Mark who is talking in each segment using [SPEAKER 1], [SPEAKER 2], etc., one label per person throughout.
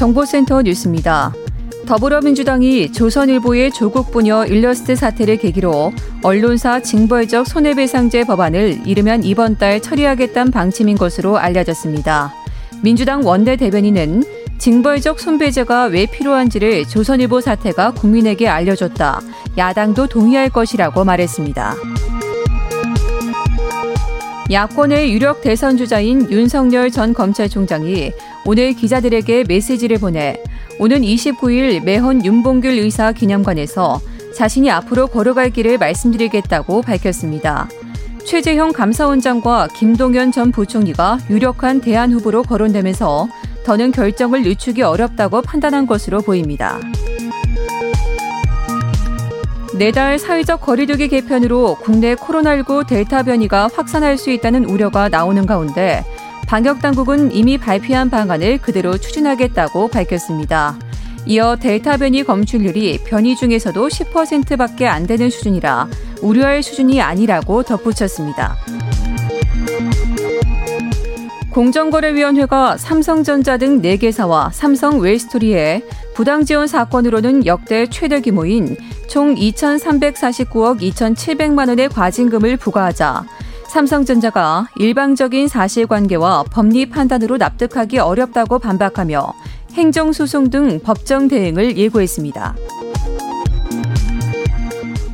[SPEAKER 1] 정보센터 뉴스입니다. 더불어민주당이 조선일보의 조국 부녀 일러스트 사태를 계기로 언론사 징벌적 손해배상제 법안을 이르면 이번 달 처리하겠다는 방침인 것으로 알려졌습니다. 민주당 원내 대변인은 징벌적 손배제가 왜 필요한지를 조선일보 사태가 국민에게 알려줬다. 야당도 동의할 것이라고 말했습니다. 야권의 유력 대선 주자인 윤석열 전 검찰총장이 오늘 기자들에게 메시지를 보내 오는 29일 매헌 윤봉길 의사 기념관에서 자신이 앞으로 걸어갈 길을 말씀드리겠다고 밝혔습니다. 최재형 감사원장과 김동연 전 부총리가 유력한 대안 후보로 거론되면서 더는 결정을 늦추기 어렵다고 판단한 것으로 보입니다. 내달 사회적 거리두기 개편으로 국내 코로나19 델타 변이가 확산할 수 있다는 우려가 나오는 가운데 방역 당국은 이미 발표한 방안을 그대로 추진하겠다고 밝혔습니다. 이어 델타 변이 검출률이 변이 중에서도 10%밖에 안 되는 수준이라 우려할 수준이 아니라고 덧붙였습니다. 공정거래위원회가 삼성전자 등 4개사와 삼성 웰스토리에 부당 지원 사건으로는 역대 최대 규모인 총 2,349억 2,700만 원의 과징금을 부과하자 삼성전자가 일방적인 사실관계와 법리 판단으로 납득하기 어렵다고 반박하며 행정소송 등 법정 대응을 예고했습니다.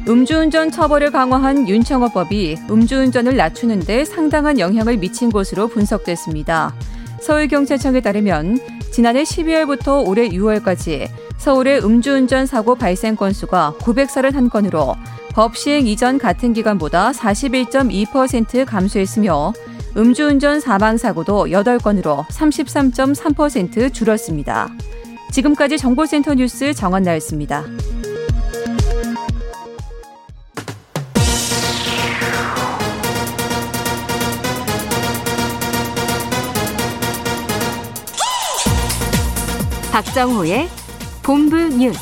[SPEAKER 1] 음주운전 처벌을 강화한 윤청어법이 음주운전을 낮추는 데 상당한 영향을 미친 것으로 분석됐습니다. 서울경찰청에 따르면 지난해 12월부터 올해 6월까지 서울의 음주운전 사고 발생 건수가 931건으로 법 시행 이전 같은 기간보다 41.2% 감소했으며 음주운전 사망사고도 8건으로 33.3% 줄었습니다. 지금까지 정보센터 뉴스 정한나였습니다.
[SPEAKER 2] 박정호의 본부 뉴스.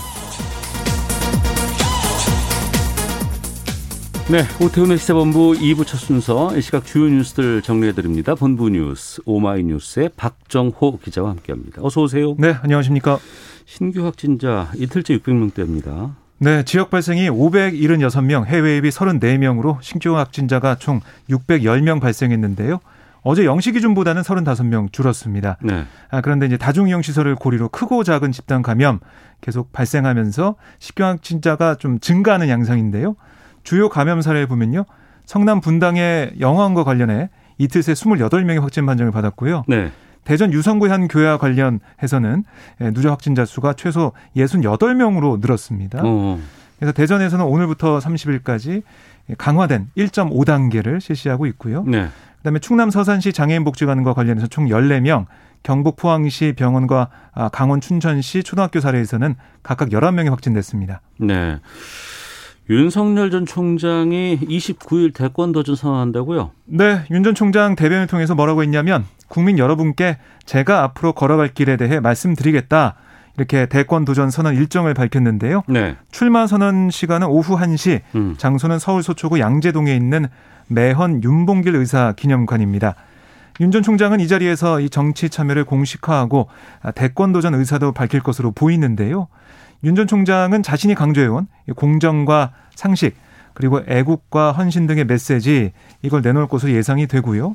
[SPEAKER 3] 네, 오태훈의 시사본부 2부 첫 순서 이 시각 주요 뉴스들 정리해드립니다. 본부 뉴스 오마이뉴스의 박정호 기자와 함께합니다. 어서 오세요.
[SPEAKER 4] 네, 안녕하십니까.
[SPEAKER 3] 신규 확진자 이틀째 600명대입니다.
[SPEAKER 4] 네, 지역 발생이 576명, 해외 입이 34명으로 신규 확진자가 총 610명 발생했는데요. 어제 영시 기준보다는 35명 줄었습니다.
[SPEAKER 3] 네.
[SPEAKER 4] 아, 그런데 이제 다중이용 시설을 고리로 크고 작은 집단 감염 계속 발생하면서 신규 확진자가 좀 증가하는 양상인데요. 주요 감염 사례를 보면요. 성남 분당의 영화관과 관련해 이틀 새 28명의 확진 판정을 받았고요.
[SPEAKER 3] 네.
[SPEAKER 4] 대전 유성구 한 교회와 관련해서는 예, 누적 확진자 수가 최소 68명으로 늘었습니다.
[SPEAKER 3] 어.
[SPEAKER 4] 그래서 대전에서는 오늘부터 30일까지 강화된 1.5단계를 실시하고 있고요.
[SPEAKER 3] 네.
[SPEAKER 4] 그다음에 충남 서산시 장애인 복지관과 관련해서 총 14명, 경북 포항시 병원과 아, 강원 춘천시 초등학교 사례에서는 각각 11명이 확진됐습니다.
[SPEAKER 3] 네. 윤석열 전 총장이 29일 대권 도전 선언한다고요?
[SPEAKER 4] 네, 윤 전 총장 대변을 통해서 뭐라고 했냐면 국민 여러분께 제가 앞으로 걸어갈 길에 대해 말씀드리겠다. 이렇게 대권 도전 선언 일정을 밝혔는데요.
[SPEAKER 3] 네.
[SPEAKER 4] 출마 선언 시간은 오후 1시,
[SPEAKER 3] 음.
[SPEAKER 4] 장소는 서울 서초구 양재동에 있는 매헌 윤봉길 의사 기념관입니다. 윤 전 총장은 이 자리에서 이 정치 참여를 공식화하고 아, 대권 도전 의사도 밝힐 것으로 보이는데요. 윤 전 총장은 자신이 강조해온 이 공정과 상식 그리고 애국과 헌신 등의 메시지 이걸 내놓을 것으로 예상이 되고요.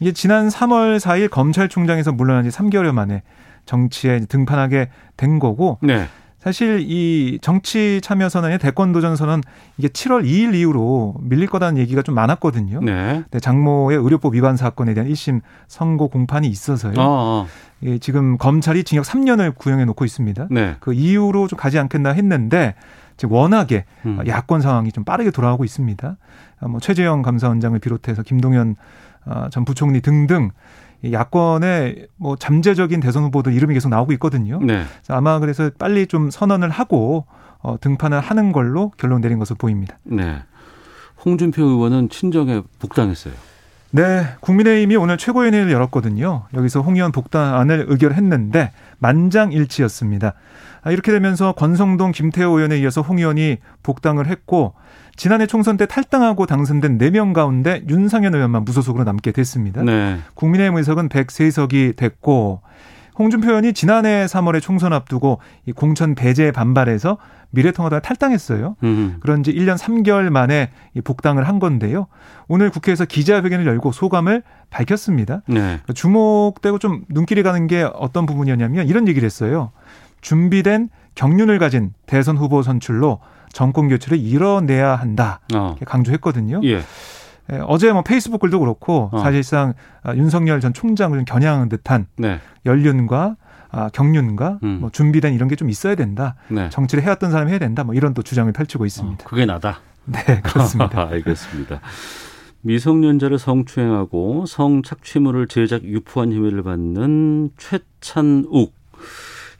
[SPEAKER 4] 이게 지난 3월 4일 검찰총장에서 물러난 지 3개월 만에 정치에 등판하게 된 거고
[SPEAKER 3] 네.
[SPEAKER 4] 사실 이 정치 참여 선언의 대권 도전 선언 이게 7월 2일 이후로 밀릴 거라는 얘기가 좀 많았거든요.
[SPEAKER 3] 네.
[SPEAKER 4] 네, 장모의 의료법 위반 사건에 대한 1심 선고 공판이 있어서요.
[SPEAKER 3] 어, 어.
[SPEAKER 4] 예, 지금 검찰이 징역 3년을 구형해 놓고 있습니다.
[SPEAKER 3] 네.
[SPEAKER 4] 그 이후로 좀 가지 않겠나 했는데 지금 워낙에
[SPEAKER 3] 음.
[SPEAKER 4] 야권 상황이 좀 빠르게 돌아가고 있습니다. 아, 뭐 최재형 감사원장을 비롯해서 김동연 아, 전 부총리 등등 이 야권의 뭐 잠재적인 대선 후보들 이름이 계속 나오고 있거든요.
[SPEAKER 3] 네.
[SPEAKER 4] 아마 그래서 빨리 좀 선언을 하고 어, 등판을 하는 걸로 결론 내린 것으로 보입니다.
[SPEAKER 3] 네. 홍준표 의원은 친정에 복당했어요.
[SPEAKER 4] 네, 국민의힘이 오늘 최고위원회를 열었거든요. 여기서 홍 의원 복당안을 의결했는데 만장일치였습니다. 아, 이렇게 되면서 권성동, 김태호 의원에 이어서 홍 의원이 복당을 했고 지난해 총선 때 탈당하고 당선된 4명 가운데 윤상현 의원만 무소속으로 남게 됐습니다.
[SPEAKER 3] 네.
[SPEAKER 4] 국민의힘 의석은 103석이 됐고 홍준표 의원이 지난해 3월에 총선 앞두고 이 공천 배제에 반발해서 미래통합당을 탈당했어요.
[SPEAKER 3] 음.
[SPEAKER 4] 그런 지 1년 3개월 만에 이 복당을 한 건데요. 오늘 국회에서 기자회견을 열고 소감을 밝혔습니다.
[SPEAKER 3] 네.
[SPEAKER 4] 주목되고 좀 눈길이 가는 게 어떤 부분이었냐면 이런 얘기를 했어요. 준비된 경륜을 가진 대선 후보 선출로 정권 교체를 이뤄내야 한다.
[SPEAKER 3] 어.
[SPEAKER 4] 강조했거든요.
[SPEAKER 3] 예.
[SPEAKER 4] 예, 어제 뭐 페이스북 글도 그렇고
[SPEAKER 3] 어.
[SPEAKER 4] 사실상 아, 윤석열 전 총장을 겨냥하는 듯한
[SPEAKER 3] 네.
[SPEAKER 4] 연륜과 아, 경륜과
[SPEAKER 3] 음.
[SPEAKER 4] 뭐 준비된 이런 게 좀 있어야 된다.
[SPEAKER 3] 네.
[SPEAKER 4] 정치를 해왔던 사람이 해야 된다. 뭐 이런 또 주장을 펼치고
[SPEAKER 3] 어,
[SPEAKER 4] 있습니다.
[SPEAKER 3] 그게 나다.
[SPEAKER 4] 네, 그렇습니다.
[SPEAKER 3] 알겠습니다. 미성년자를 성추행하고 성착취물을 제작 유포한 혐의를 받는 최찬욱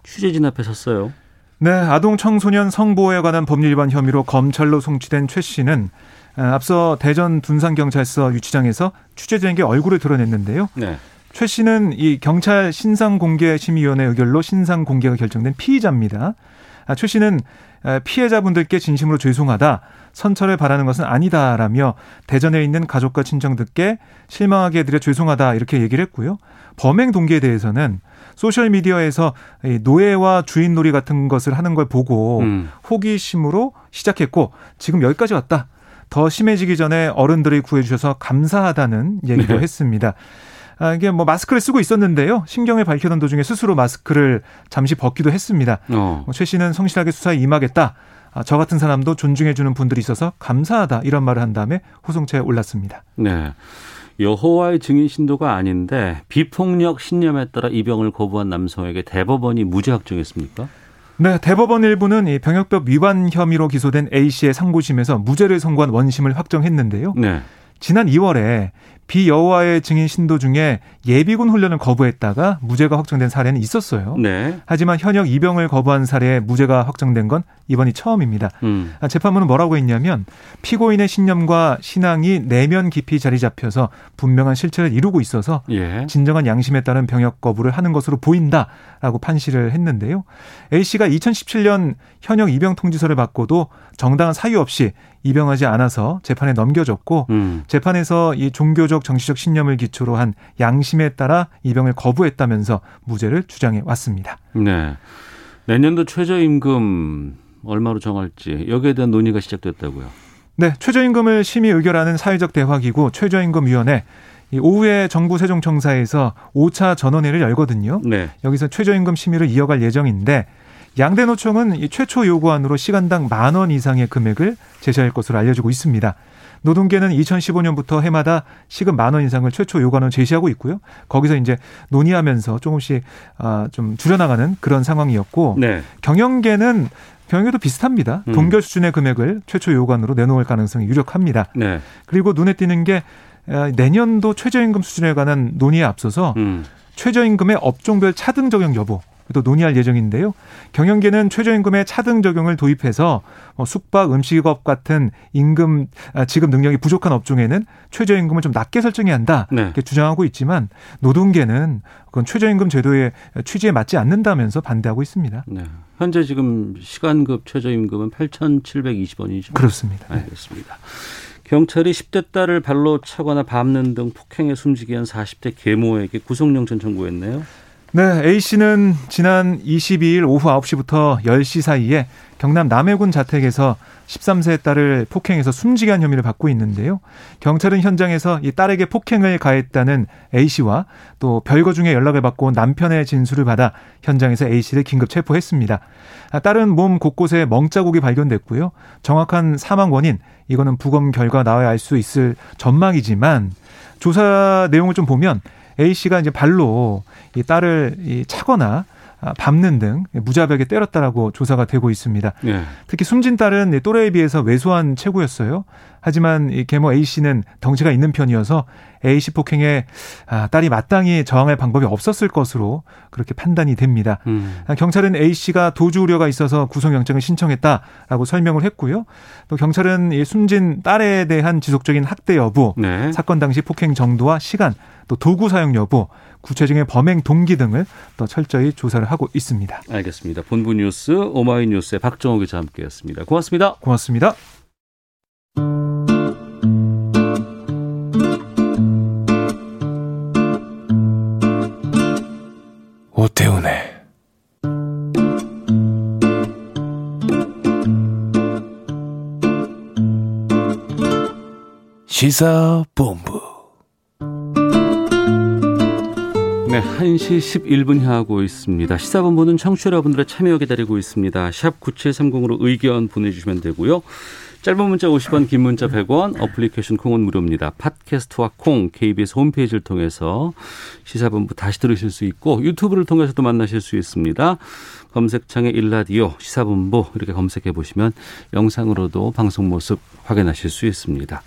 [SPEAKER 3] 취재진 앞에 섰어요.
[SPEAKER 4] 네, 아동 청소년 성보호에 관한 법률 위반 혐의로 검찰로 송치된 최 씨는 아, 앞서 대전 둔산경찰서 유치장에서 취재진에게 얼굴을 드러냈는데요.
[SPEAKER 3] 네.
[SPEAKER 4] 최 씨는 이 경찰 신상공개심의위원회 의결로 신상공개가 결정된 피의자입니다. 아, 최 씨는 아, 피해자분들께 진심으로 죄송하다. 선처를 바라는 것은 아니다라며 대전에 있는 가족과 친정들께 실망하게 해드려 죄송하다 이렇게 얘기를 했고요. 범행 동기에 대해서는 소셜 미디어에서 이 노예와 주인 놀이 같은 것을 하는 걸 보고
[SPEAKER 3] 음.
[SPEAKER 4] 호기심으로 시작했고 지금 여기까지 왔다. 더 심해지기 전에 어른들이 구해주셔서 감사하다는 얘기도
[SPEAKER 3] 네.
[SPEAKER 4] 했습니다. 아, 이게 뭐 마스크를 쓰고 있었는데요. 신경을 밝히던 도중에 스스로 마스크를 잠시 벗기도 했습니다.
[SPEAKER 3] 어.
[SPEAKER 4] 뭐최 씨는 성실하게 수사에 임하겠다. 아, 저 같은 사람도 존중해주는 분들이 있어서 감사하다. 이런 말을 한 다음에 호송차에 올랐습니다.
[SPEAKER 3] 네. 여호와의 증인 신도가 아닌데 비폭력 신념에 따라 입영을 거부한 남성에게 대법원이 무죄 확정했습니까?
[SPEAKER 4] 네, 대법원 일부는 이 병역법 위반 혐의로 기소된 A 씨의 상고심에서 무죄를 선고한 원심을 확정했는데요.
[SPEAKER 3] 네.
[SPEAKER 4] 지난 2월에 비여호와의 증인 신도 중에 예비군 훈련을 거부했다가 무죄가 확정된 사례는 있었어요.
[SPEAKER 3] 네.
[SPEAKER 4] 하지만 현역 입영을 거부한 사례에 무죄가 확정된 건 이번이 처음입니다.
[SPEAKER 3] 음.
[SPEAKER 4] 아, 재판부는 뭐라고 했냐면 피고인의 신념과 신앙이 내면 깊이 자리 잡혀서 분명한 실체를 이루고 있어서
[SPEAKER 3] 예.
[SPEAKER 4] 진정한 양심에 따른 병역 거부를 하는 것으로 보인다라고 판시를 했는데요. A 씨가 2017년 현역 입영 통지서를 받고도 정당한 사유 없이 입영하지 않아서 재판에 넘겨졌고
[SPEAKER 3] 음.
[SPEAKER 4] 재판에서 이 종교적 정치적 신념을 기초로 한 양심에 따라 입영을 거부했다면서 무죄를 주장해 왔습니다.
[SPEAKER 3] 네. 내년도 최저임금 얼마로 정할지 여기에 대한 논의가 시작됐다고요.
[SPEAKER 4] 네, 최저임금을 심의 의결하는 사회적 대화기구 최저임금위원회 이 오후에 정부 세종청사에서 5차 전원회를 열거든요.
[SPEAKER 3] 네.
[SPEAKER 4] 여기서 최저임금 심의를 이어갈 예정인데 양대 노총은 이 최초 요구안으로 시간당 만 원 이상의 금액을 제시할 것으로 알려지고 있습니다. 노동계는 2015년부터 해마다 시급 만원 이상을 최초 요구안으로 제시하고 있고요. 거기서 이제 논의하면서 조금씩 아, 좀 줄여나가는 그런 상황이었고
[SPEAKER 3] 네.
[SPEAKER 4] 경영계는 경영계도 비슷합니다.
[SPEAKER 3] 음.
[SPEAKER 4] 동결 수준의 금액을 최초 요구안으로 내놓을 가능성이 유력합니다.
[SPEAKER 3] 네.
[SPEAKER 4] 그리고 눈에 띄는 게 아, 내년도 최저임금 수준에 관한 논의에 앞서서
[SPEAKER 3] 음.
[SPEAKER 4] 최저임금의 업종별 차등 적용 여부 또 논의할 예정인데요. 경영계는 최저임금의 차등 적용을 도입해서 뭐 숙박, 음식업 같은 임금 아, 지급 능력이 부족한 업종에는 최저임금을 좀 낮게 설정해야 한다
[SPEAKER 3] 네.
[SPEAKER 4] 이렇게 주장하고 있지만 노동계는 그건 최저임금 제도의 취지에 맞지 않는다면서 반대하고 있습니다.
[SPEAKER 3] 네. 현재 지금 시간급 최저임금은 8,720원이죠.
[SPEAKER 4] 그렇습니다. 네.
[SPEAKER 3] 알겠습니다. 경찰이 10대 딸을 발로 차거나 밟는 등 폭행에 숨지게 한 40대 계모에게 구속영장 청구했네요.
[SPEAKER 4] 네, A 씨는 지난 22일 오후 9시부터 10시 사이에 경남 남해군 자택에서 13세 딸을 폭행해서 숨지게 한 혐의를 받고 있는데요. 경찰은 현장에서 이 딸에게 폭행을 가했다는 A 씨와 또 별거 중에 연락을 받고 온 남편의 진술을 받아 현장에서 A 씨를 긴급 체포했습니다. 아, 딸은 몸 곳곳에 멍자국이 발견됐고요. 정확한 사망 원인 이거는 부검 결과 나와야 알 수 있을 전망이지만 조사 내용을 좀 보면 A 씨가 이제 발로 이 딸을 이 차거나 아, 밟는 등 무자백에 때렸다라고 조사가 되고 있습니다.
[SPEAKER 3] 네.
[SPEAKER 4] 특히 숨진 딸은 또래에 비해서 왜소한 체구였어요. 하지만 이 계모 A 씨는 덩치가 있는 편이어서 A 씨 폭행에 아, 딸이 마땅히 저항할 방법이 없었을 것으로 그렇게 판단이 됩니다.
[SPEAKER 3] 음.
[SPEAKER 4] 아, 경찰은 A 씨가 도주 우려가 있어서 구속영장을 신청했다라고 설명을 했고요. 또 경찰은 이 숨진 딸에 대한 지속적인 학대 여부,
[SPEAKER 3] 네.
[SPEAKER 4] 사건 당시 폭행 정도와 시간, 또 도구 사용 여부, 구체적인 범행 동기 등을 또 철저히 조사를 하고 있습니다.
[SPEAKER 3] 알겠습니다. 본부 뉴스 오마이뉴스의 박정호 기자 함께했습니다. 고맙습니다.
[SPEAKER 4] 고맙습니다.
[SPEAKER 5] 오태훈의 시사본부
[SPEAKER 3] 네, 1시 11분 향하고 있습니다. 시사본부는 청취자 여러분들의 참여 기다리고 있습니다. 샵 9730으로 의견 보내주시면 되고요. 짧은 문자 50원, 긴 문자 100원, 어플리케이션 콩은 무료입니다. 팟캐스트와 콩, KBS 홈페이지를 통해서 시사본부 다시 들으실 수 있고 유튜브를 통해서도 만나실 수 있습니다. 검색창에 일라디오, 시사본부 이렇게 검색해 보시면 영상으로도 방송 모습 확인하실 수 있습니다.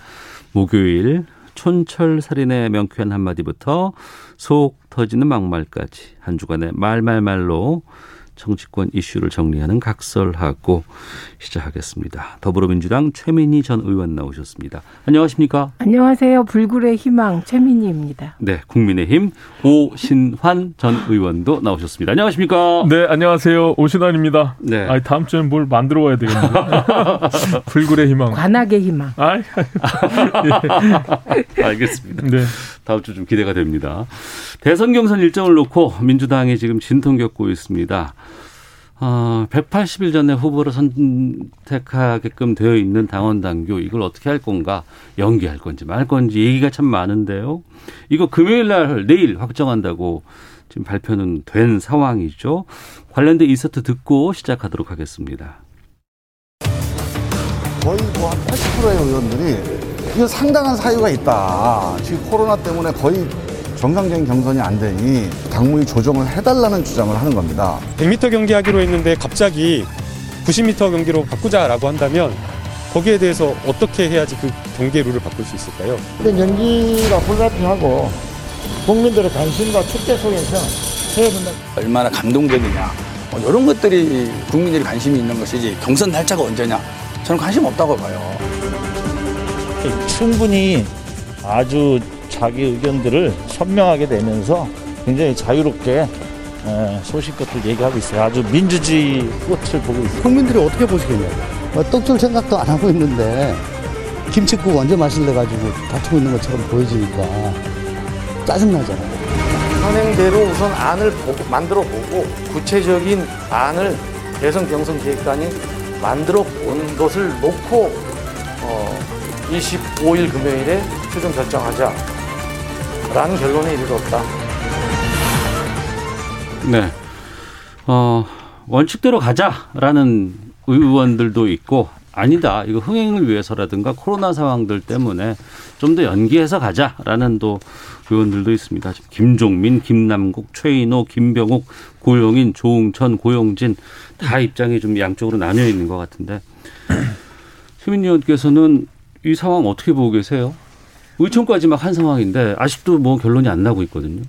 [SPEAKER 3] 목요일 촌철살인의 명쾌한 한마디부터 속 터지는 막말까지 한 주간의 말말말로 정치권 이슈를 정리하는 각설하고 시작하겠습니다. 더불어민주당 최민희 전 의원 나오셨습니다. 안녕하십니까?
[SPEAKER 6] 안녕하세요. 불굴의 희망 최민희입니다.
[SPEAKER 3] 네, 국민의힘 오신환 전 의원도 나오셨습니다. 안녕하십니까?
[SPEAKER 7] 네, 안녕하세요. 오신환입니다.
[SPEAKER 3] 네.
[SPEAKER 7] 아, 다음 주엔 뭘 만들어 와야 되겠는데. 불굴의 희망.
[SPEAKER 6] 관악의 희망.
[SPEAKER 7] 아이,
[SPEAKER 3] 알겠습니다.
[SPEAKER 7] 네.
[SPEAKER 3] 다음 주 좀 기대가 됩니다. 대선 경선 일정을 놓고 민주당이 지금 진통 겪고 있습니다. 어, 180일 전에 후보를 선택하게끔 되어 있는 당원 당규 이걸 어떻게 할 건가 연기할 건지 말 건지 얘기가 참 많은데요. 이거 금요일 날 내일 확정한다고 지금 발표는 된 상황이죠. 관련된 인서트 듣고 시작하도록 하겠습니다.
[SPEAKER 8] 거의 뭐 한 80%의 의원들이 이거 상당한 사유가 있다. 지금 코로나 때문에 거의 정상적인 경선이 안 되니 당무위 조정을 해달라는 주장을 하는 겁니다.
[SPEAKER 9] 100m 경기하기로 했는데 갑자기 90m 경기로 바꾸자라고 한다면 거기에 대해서 어떻게 해야지 그 경기의 룰을 바꿀 수 있을까요?
[SPEAKER 10] 근데 연기가 불가피하고 국민들의 관심과 축제 속에서 해야 된다.
[SPEAKER 11] 얼마나 감동적이냐 뭐 이런 것들이 국민들이 관심이 있는 것이지 경선 날짜가 언제냐 저는 관심 없다고 봐요.
[SPEAKER 12] 충분히 아주 자기 의견들을 선명하게 내면서 굉장히 자유롭게 소신껏들 얘기하고 있어요. 아주 민주주의 꽃을 보고 있어요.
[SPEAKER 13] 국민들이 어떻게 보시겠냐고. 뭐 떡줄 생각도 안 하고 있는데 김치국 언제 마실래 가지고 다투고 있는 것처럼 보여지니까 짜증나잖아요.
[SPEAKER 14] 현행대로 우선 안을 보고, 만들어 보고 구체적인 안을 대선 경선 기획단이 만들어 본 것을 놓고 어, 25일 금요일에 최종 결정하자 라는 결론에 이르렀다.
[SPEAKER 3] 네. 어, 원칙대로 가자라는 의원들도 있고 아니다. 이거 흥행을 위해서라든가 코로나 상황들 때문에 좀 더 연기해서 가자라는 또 의원들도 있습니다. 김종민, 김남국, 최인호, 김병욱, 고용인, 조웅천, 고용진 다 입장이 좀 양쪽으로 나뉘어 있는 것 같은데 시민 의원께서는 이 상황 어떻게 보고 계세요? 의총까지 막 한 상황인데 아직도 뭐 결론이 안 나고 있거든요.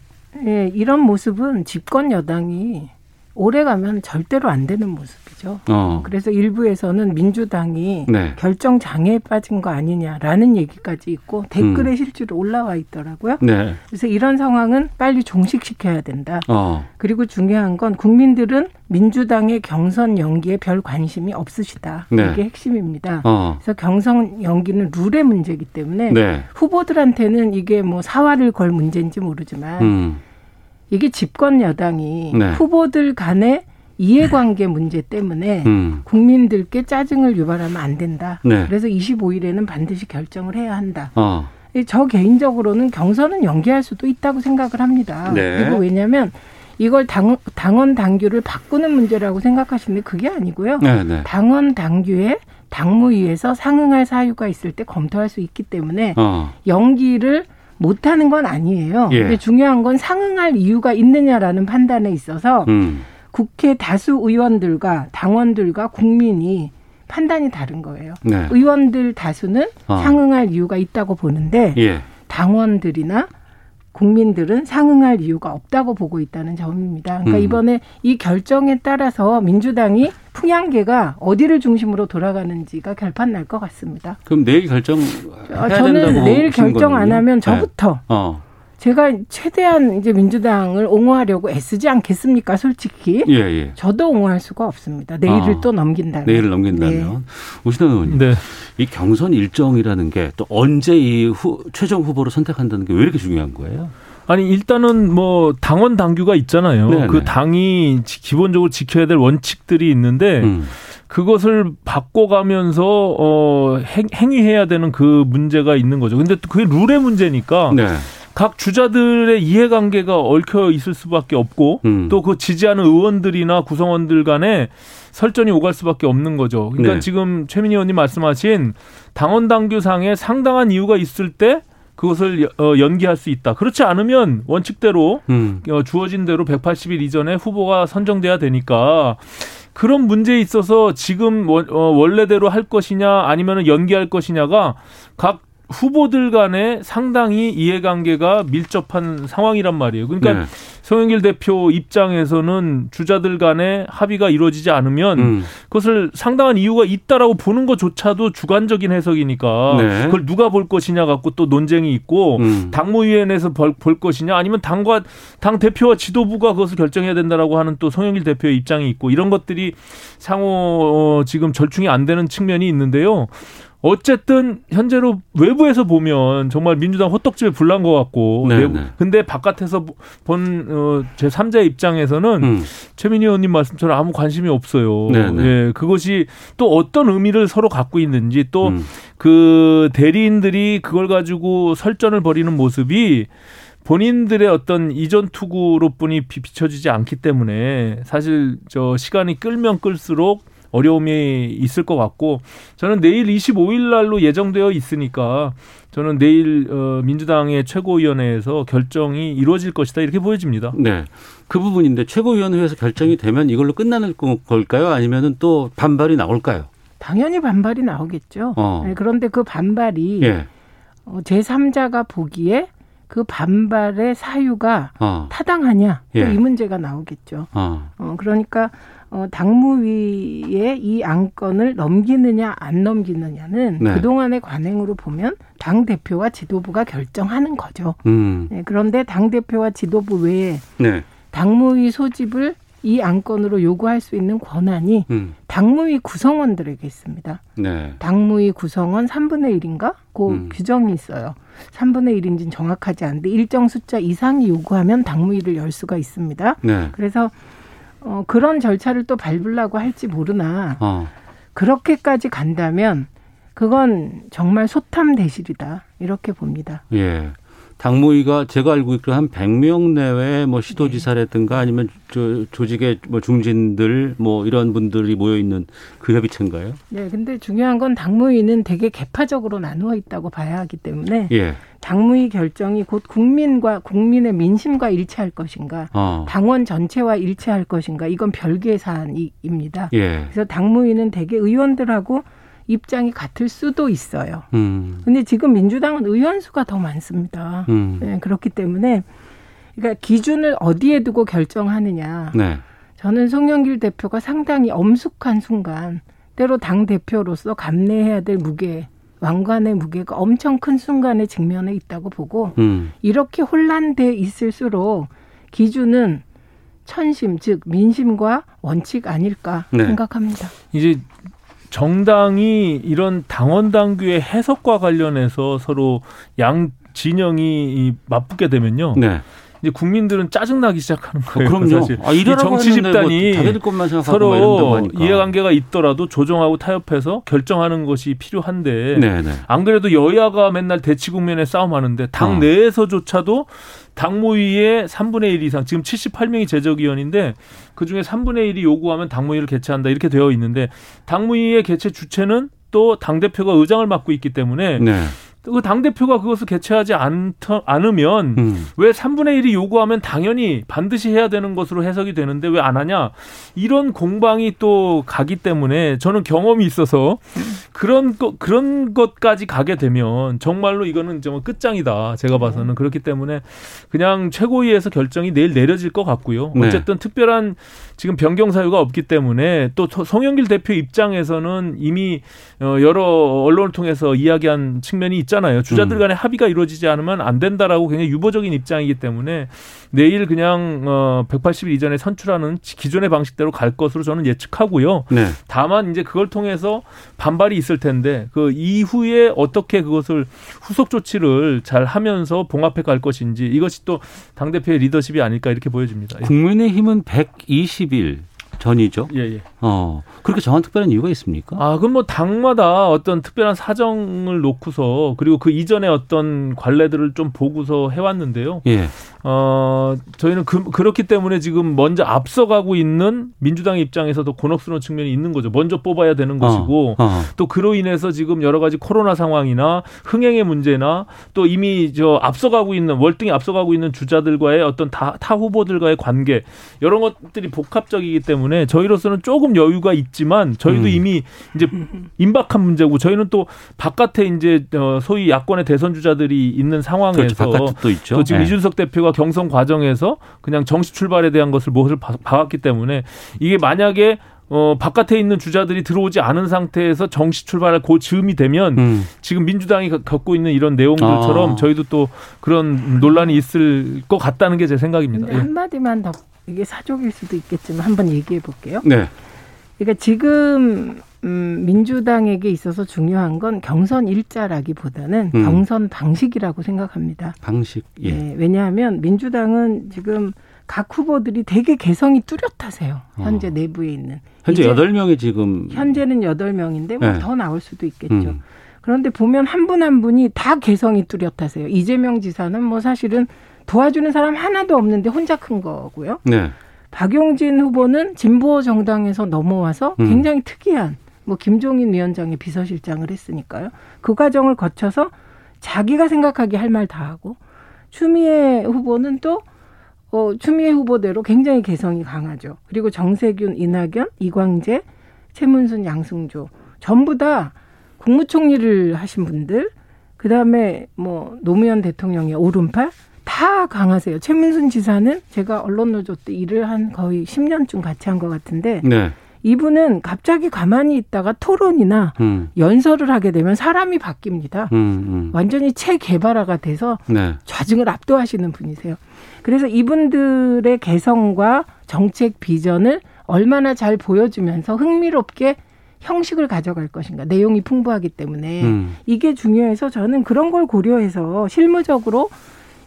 [SPEAKER 6] 예, 이런 모습은 집권 여당이 오래 가면 절대로 안 되는 모습이죠.
[SPEAKER 3] 어.
[SPEAKER 6] 그래서 일부에서는 민주당이
[SPEAKER 3] 네.
[SPEAKER 6] 결정 장애에 빠진 거 아니냐라는 얘기까지 있고 댓글에 음. 실제로 올라와 있더라고요.
[SPEAKER 3] 네.
[SPEAKER 6] 그래서 이런 상황은 빨리 종식시켜야 된다.
[SPEAKER 3] 어.
[SPEAKER 6] 그리고 중요한 건 국민들은 민주당의 경선 연기에 별 관심이 없으시다.
[SPEAKER 3] 네.
[SPEAKER 6] 이게 핵심입니다.
[SPEAKER 3] 어.
[SPEAKER 6] 그래서 경선 연기는 룰의 문제이기 때문에
[SPEAKER 3] 네.
[SPEAKER 6] 후보들한테는 이게 뭐 사활을 걸 문제인지 모르지만
[SPEAKER 3] 음.
[SPEAKER 6] 이게 집권 여당이
[SPEAKER 3] 네.
[SPEAKER 6] 후보들 간의 이해관계 문제 때문에
[SPEAKER 3] 음.
[SPEAKER 6] 국민들께 짜증을 유발하면 안 된다.
[SPEAKER 3] 네.
[SPEAKER 6] 그래서 25일에는 반드시 결정을 해야 한다.
[SPEAKER 3] 어.
[SPEAKER 6] 저 개인적으로는 경선은 연기할 수도 있다고 생각을 합니다.
[SPEAKER 3] 네.
[SPEAKER 6] 그리고 왜냐하면 이걸 당, 당원 당규를 바꾸는 문제라고 생각하시는데 그게 아니고요.
[SPEAKER 3] 네, 네.
[SPEAKER 6] 당원 당규에 당무위에서 상응할 사유가 있을 때 검토할 수 있기 때문에
[SPEAKER 3] 어.
[SPEAKER 6] 연기를 못하는 건 아니에요.
[SPEAKER 3] 예.
[SPEAKER 6] 근데 중요한 건 상응할 이유가 있느냐라는 판단에 있어서
[SPEAKER 3] 음.
[SPEAKER 6] 국회 다수 의원들과 당원들과 국민이 판단이 다른 거예요.
[SPEAKER 3] 네.
[SPEAKER 6] 의원들 다수는
[SPEAKER 3] 어.
[SPEAKER 6] 상응할 이유가 있다고 보는데
[SPEAKER 3] 예.
[SPEAKER 6] 당원들이나 국민들은 상응할 이유가 없다고 보고 있다는 점입니다. 그러니까
[SPEAKER 3] 음.
[SPEAKER 6] 이번에 이 결정에 따라서 민주당이 풍향계가 어디를 중심으로 돌아가는지가 결판 날 것 같습니다.
[SPEAKER 3] 그럼 내일 결정
[SPEAKER 6] 아,
[SPEAKER 3] 해야
[SPEAKER 6] 저는
[SPEAKER 3] 된다고
[SPEAKER 6] 내일 결정 안
[SPEAKER 3] 거군요.
[SPEAKER 6] 하면
[SPEAKER 3] 네.
[SPEAKER 6] 저부터
[SPEAKER 3] 어.
[SPEAKER 6] 제가 최대한 이제 민주당을 옹호하려고 애쓰지 않겠습니까? 솔직히.
[SPEAKER 3] 예, 예.
[SPEAKER 6] 저도 옹호할 수가 없습니다. 내일을
[SPEAKER 3] 아,
[SPEAKER 6] 또 넘긴다면.
[SPEAKER 3] 내일을 넘긴다면
[SPEAKER 6] 네.
[SPEAKER 3] 오신환 의원님, 이 경선 일정이라는 게 또 언제 이 후, 최종 후보를 선택한다는 게 왜 이렇게 중요한 거예요?
[SPEAKER 7] 아니 일단은 뭐 당원 당규가 있잖아요.
[SPEAKER 3] 네네.
[SPEAKER 7] 그 당이 지- 기본적으로 지켜야 될 원칙들이 있는데
[SPEAKER 3] 음.
[SPEAKER 7] 그것을 바꿔가면서 어 행, 행위해야 되는 그 문제가 있는 거죠. 근데 또 그게 룰의 문제니까
[SPEAKER 3] 네.
[SPEAKER 7] 각 주자들의 이해관계가 얽혀 있을 수밖에 없고
[SPEAKER 3] 음.
[SPEAKER 7] 또그 지지하는 의원들이나 구성원들 간에 설전이 오갈 수밖에 없는 거죠. 그러니까
[SPEAKER 3] 네.
[SPEAKER 7] 지금 최민희 의원님 말씀하신 당원 당규상에 상당한 이유가 있을 때 그것을 어, 연기할 수 있다. 그렇지 않으면 원칙대로
[SPEAKER 3] 음.
[SPEAKER 7] 어, 주어진 대로 180일 이전에 후보가 선정돼야 되니까 그런 문제에 있어서 지금 원- 어, 원래대로 할 것이냐 아니면 연기할 것이냐가 각 후보들 간에 상당히 이해관계가 밀접한 상황이란 말이에요. 그러니까
[SPEAKER 3] 네.
[SPEAKER 7] 송영길 대표 입장에서는 주자들 간에 합의가 이루어지지 않으면
[SPEAKER 3] 음.
[SPEAKER 7] 그것을 상당한 이유가 있다라고 보는 것조차도 주관적인 해석이니까
[SPEAKER 3] 네.
[SPEAKER 7] 그걸 누가 볼 것이냐 갖고 또 논쟁이 있고
[SPEAKER 3] 음.
[SPEAKER 7] 당무위원회에서 볼, 볼 것이냐 아니면 당과 당 대표와 지도부가 그것을 결정해야 된다라고 하는 또 송영길 대표의 입장이 있고 이런 것들이 상호 어, 지금 절충이 안 되는 측면이 있는데요. 어쨌든 현재로 외부에서 보면 정말 민주당 호떡집에 불난 것 같고
[SPEAKER 3] 네,
[SPEAKER 7] 내부-
[SPEAKER 3] 네.
[SPEAKER 7] 근데 바깥에서 본 어, 제3자 입장에서는
[SPEAKER 3] 음.
[SPEAKER 7] 최민희 의원님 말씀처럼 아무 관심이 없어요.
[SPEAKER 3] 네, 네.
[SPEAKER 7] 예, 그것이 또 어떤 의미를 서로 갖고 있는지 또
[SPEAKER 3] 음.
[SPEAKER 7] 그 대리인들이 그걸 가지고 설전을 벌이는 모습이 본인들의 어떤 이전 투구로뿐이 비- 비춰지지 않기 때문에 사실 저 시간이 끌면 끌수록 어려움이 있을 것 같고 저는 내일 25일 날로 예정되어 있으니까 저는 내일 어, 민주당의 최고위원회에서 결정이 이루어질 것이다 이렇게 보여집니다.
[SPEAKER 3] 네. 그 부분인데 최고위원회에서 결정이 되면 이걸로 끝나는 거- 걸까요? 아니면은 또 반발이 나올까요?
[SPEAKER 6] 당연히 반발이 나오겠죠.
[SPEAKER 3] 어.
[SPEAKER 6] 네, 그런데 그 반발이
[SPEAKER 3] 예.
[SPEAKER 6] 어, 제3자가 보기에 그 반발의 사유가
[SPEAKER 3] 어.
[SPEAKER 6] 타당하냐 또
[SPEAKER 3] 예.
[SPEAKER 6] 이 문제가 나오겠죠.
[SPEAKER 3] 어.
[SPEAKER 6] 어, 그러니까 어, 당무위에 이 안건을 넘기느냐 안 넘기느냐는
[SPEAKER 3] 네.
[SPEAKER 6] 그동안의 관행으로 보면 당 대표와 지도부가 결정하는 거죠.
[SPEAKER 3] 음.
[SPEAKER 6] 네, 그런데 당 대표와 지도부 외에
[SPEAKER 3] 네.
[SPEAKER 6] 당무위 소집을 이 안건으로 요구할 수 있는 권한이
[SPEAKER 3] 음.
[SPEAKER 6] 당무위 구성원들에게 있습니다.
[SPEAKER 3] 네.
[SPEAKER 6] 당무위 구성원 3분의 1인가? 그
[SPEAKER 3] 음.
[SPEAKER 6] 규정이 있어요. 3분의 1인지는 정확하지 않은데 일정 숫자 이상이 요구하면 당무위를 열 수가 있습니다.
[SPEAKER 3] 네.
[SPEAKER 6] 그래서 어, 그런 절차를 또 밟으려고 할지 모르나
[SPEAKER 3] 어.
[SPEAKER 6] 그렇게까지 간다면 그건 정말 소탐 대실이다 이렇게 봅니다.
[SPEAKER 3] 예. 당무위가 제가 알고 있기로 한 100명 내외 뭐 시도지사라든가 아니면 저 조직의 뭐 중진들 뭐 이런 분들이 모여 있는 그 협의체인가요?
[SPEAKER 6] 네, 근데 중요한 건 당무위는 되게 개파적으로 나누어 있다고 봐야 하기 때문에
[SPEAKER 3] 예.
[SPEAKER 6] 당무위 결정이 곧 국민과 국민의 민심과 일치할 것인가,
[SPEAKER 3] 어.
[SPEAKER 6] 당원 전체와 일치할 것인가, 이건 별개의 사안입니다.
[SPEAKER 3] 예.
[SPEAKER 6] 그래서 당무위는 대개 의원들하고 입장이 같을 수도 있어요.
[SPEAKER 3] 음.
[SPEAKER 6] 근데 지금 민주당은 의원 수가 더 많습니다.
[SPEAKER 3] 음.
[SPEAKER 6] 네, 그렇기 때문에 그러니까 기준을 어디에 두고 결정하느냐.
[SPEAKER 3] 네.
[SPEAKER 6] 저는 송영길 대표가 상당히 엄숙한 순간 때로 당 대표로서 감내해야 될 무게, 왕관의 무게가 엄청 큰 순간에 직면해 있다고 보고
[SPEAKER 3] 음.
[SPEAKER 6] 이렇게 혼란돼 있을수록 기준은 천심 즉 민심과 원칙 아닐까
[SPEAKER 7] 네.
[SPEAKER 6] 생각합니다.
[SPEAKER 7] 이제 정당이 이런 당원 당규의 해석과 관련해서 서로 양 진영이 이 맞붙게 되면요.
[SPEAKER 3] 네.
[SPEAKER 7] 이제 국민들은 짜증 나기 시작하는 거예요.
[SPEAKER 3] 그럼요.
[SPEAKER 7] 사실.
[SPEAKER 3] 아,
[SPEAKER 7] 이 정치
[SPEAKER 3] 뭐
[SPEAKER 7] 집단이
[SPEAKER 3] 이런다고
[SPEAKER 7] 서로. 이해관계가 있더라도 조정하고 타협해서 결정하는 것이 필요한데
[SPEAKER 3] 네, 네.
[SPEAKER 7] 안 그래도 여야가 맨날 대치 국면에 싸움하는데 당
[SPEAKER 3] 어.
[SPEAKER 7] 내에서조차도 당무위의 3분의 1 이상 지금 78명이 제적위원인데 그중에 3분의 1이 요구하면 당무위를 개최한다 이렇게 되어 있는데 당무위의 개최 주체는 또 당 대표가 의장을 맡고 있기 때문에
[SPEAKER 3] 네.
[SPEAKER 7] 그 당대표가 그것을 개최하지 않, 않으면
[SPEAKER 3] 음.
[SPEAKER 7] 왜 3분의 1이 요구하면 당연히 반드시 해야 되는 것으로 해석이 되는데 왜 안 하냐? 이런 공방이 또 가기 때문에 저는 경험이 있어서 그런 거, 그런 것까지 가게 되면 정말로 이거는 정말 끝장이다. 제가 봐서는 그렇기 때문에 그냥 최고위에서 결정이 내일 내려질 것 같고요.
[SPEAKER 3] 네.
[SPEAKER 7] 어쨌든 특별한 지금 변경 사유가 없기 때문에 또 송영길 대표 입장에서는 이미 어, 여러 언론을 통해서 이야기한 측면이 있잖아요. 주자들 간의 합의가 이루어지지 않으면 안 된다라고 굉장히 유보적인 입장이기 때문에 내일 그냥 어, 180일 이전에 선출하는 기존의 방식대로 갈 것으로 저는 예측하고요.
[SPEAKER 3] 네.
[SPEAKER 7] 다만 이제 그걸 통해서 반발이 있을 텐데 그 이후에 어떻게 그것을 후속 조치를 잘 하면서 봉합해 갈 것인지 이것이 또 당 대표의 리더십이 아닐까 이렇게 보여집니다. 예.
[SPEAKER 3] 국민의힘은 120일 전이죠.
[SPEAKER 7] 예, 예.
[SPEAKER 3] 어, 그렇게 정한 특별한 이유가 있습니까?
[SPEAKER 7] 아, 그럼 뭐 당마다 어떤 특별한 사정을 놓고서 그리고 그 이전에 어떤 관례들을 좀 보고서 해왔는데요.
[SPEAKER 3] 예.
[SPEAKER 7] 어, 저희는 그, 그렇기 때문에 지금 먼저 앞서가고 있는 민주당 입장에서도 곤혹스러운 측면이 있는 거죠. 먼저 뽑아야 되는 것이고
[SPEAKER 3] 어.
[SPEAKER 7] 또 그로 인해서 지금 여러 가지 코로나 상황이나 흥행의 문제나 또 이미 저 앞서가고 있는 월등히 앞서가고 있는 주자들과의 어떤 타, 타 후보들과의 관계 이런 것들이 복합적이기 때문에 저희로서는 조금 여유가 있지만 저희도
[SPEAKER 3] 음.
[SPEAKER 7] 이미 이제 임박한 문제고 저희는 또 바깥에 이제 어, 소위 야권의 대선 주자들이 있는 상황에서.
[SPEAKER 3] 바깥에 또 있죠.
[SPEAKER 7] 또 지금
[SPEAKER 3] 네.
[SPEAKER 7] 이준석 대표가 경선 과정에서 그냥 정식 출발에 대한 것을 무엇을 봐- 봐왔기 때문에 이게 만약에 어, 바깥에 있는 주자들이 들어오지 않은 상태에서 정식 출발할 그 즈음이 되면
[SPEAKER 3] 음.
[SPEAKER 7] 지금 민주당이 가- 갖고 있는 이런 내용들처럼
[SPEAKER 3] 아.
[SPEAKER 7] 저희도 또 그런 논란이 있을 것 같다는 게 제 생각입니다. 예.
[SPEAKER 6] 한마디만 더 이게 사족일 수도 있겠지만 한번 얘기해 볼게요.
[SPEAKER 3] 네.
[SPEAKER 6] 그러니까 지금 음, 민주당에게 있어서 중요한 건 경선 일자라기보다는
[SPEAKER 3] 음.
[SPEAKER 6] 경선 방식이라고 생각합니다.
[SPEAKER 3] 방식. 예.
[SPEAKER 6] 예, 왜냐하면 민주당은 지금 각 후보들이 되게 개성이 뚜렷하세요. 현재 내부에 있는.
[SPEAKER 3] 현재 여덟 명이 지금
[SPEAKER 6] 현재는 여덟 명인데 뭐
[SPEAKER 3] 네.
[SPEAKER 6] 더 나올 수도 있겠죠.
[SPEAKER 3] 음.
[SPEAKER 6] 그런데 보면 한분한 분이 다 개성이 뚜렷하세요. 이재명 지사는 뭐 사실은 도와주는 사람 하나도 없는데 혼자 큰 거고요.
[SPEAKER 3] 네.
[SPEAKER 6] 박용진 후보는 진보 정당에서 넘어와서
[SPEAKER 3] 음.
[SPEAKER 6] 굉장히 특이한 뭐 김종인 위원장의 비서실장을 했으니까요. 그 과정을 거쳐서 자기가 생각하기 할 말 다 하고 추미애 후보는 또 어, 추미애 후보대로 굉장히 개성이 강하죠. 그리고 정세균, 이낙연, 이광재, 최문순, 양승조 전부 다 국무총리를 하신 분들, 그 다음에 뭐 노무현 대통령의 오른팔 다 강하세요. 최문순 지사는 제가 언론노조 때 일을 한 거의 10년쯤 같이 한 것 같은데
[SPEAKER 3] 네.
[SPEAKER 6] 이분은 갑자기 가만히 있다가 토론이나
[SPEAKER 3] 음.
[SPEAKER 6] 연설을 하게 되면 사람이 바뀝니다.
[SPEAKER 3] 음, 음.
[SPEAKER 6] 완전히 체개발화가 돼서
[SPEAKER 3] 네.
[SPEAKER 6] 좌증을 압도하시는 분이세요. 그래서 이분들의 개성과 정책 비전을 얼마나 잘 보여주면서 흥미롭게 형식을 가져갈 것인가. 내용이 풍부하기 때문에
[SPEAKER 3] 음.
[SPEAKER 6] 이게 중요해서 저는 그런 걸 고려해서 실무적으로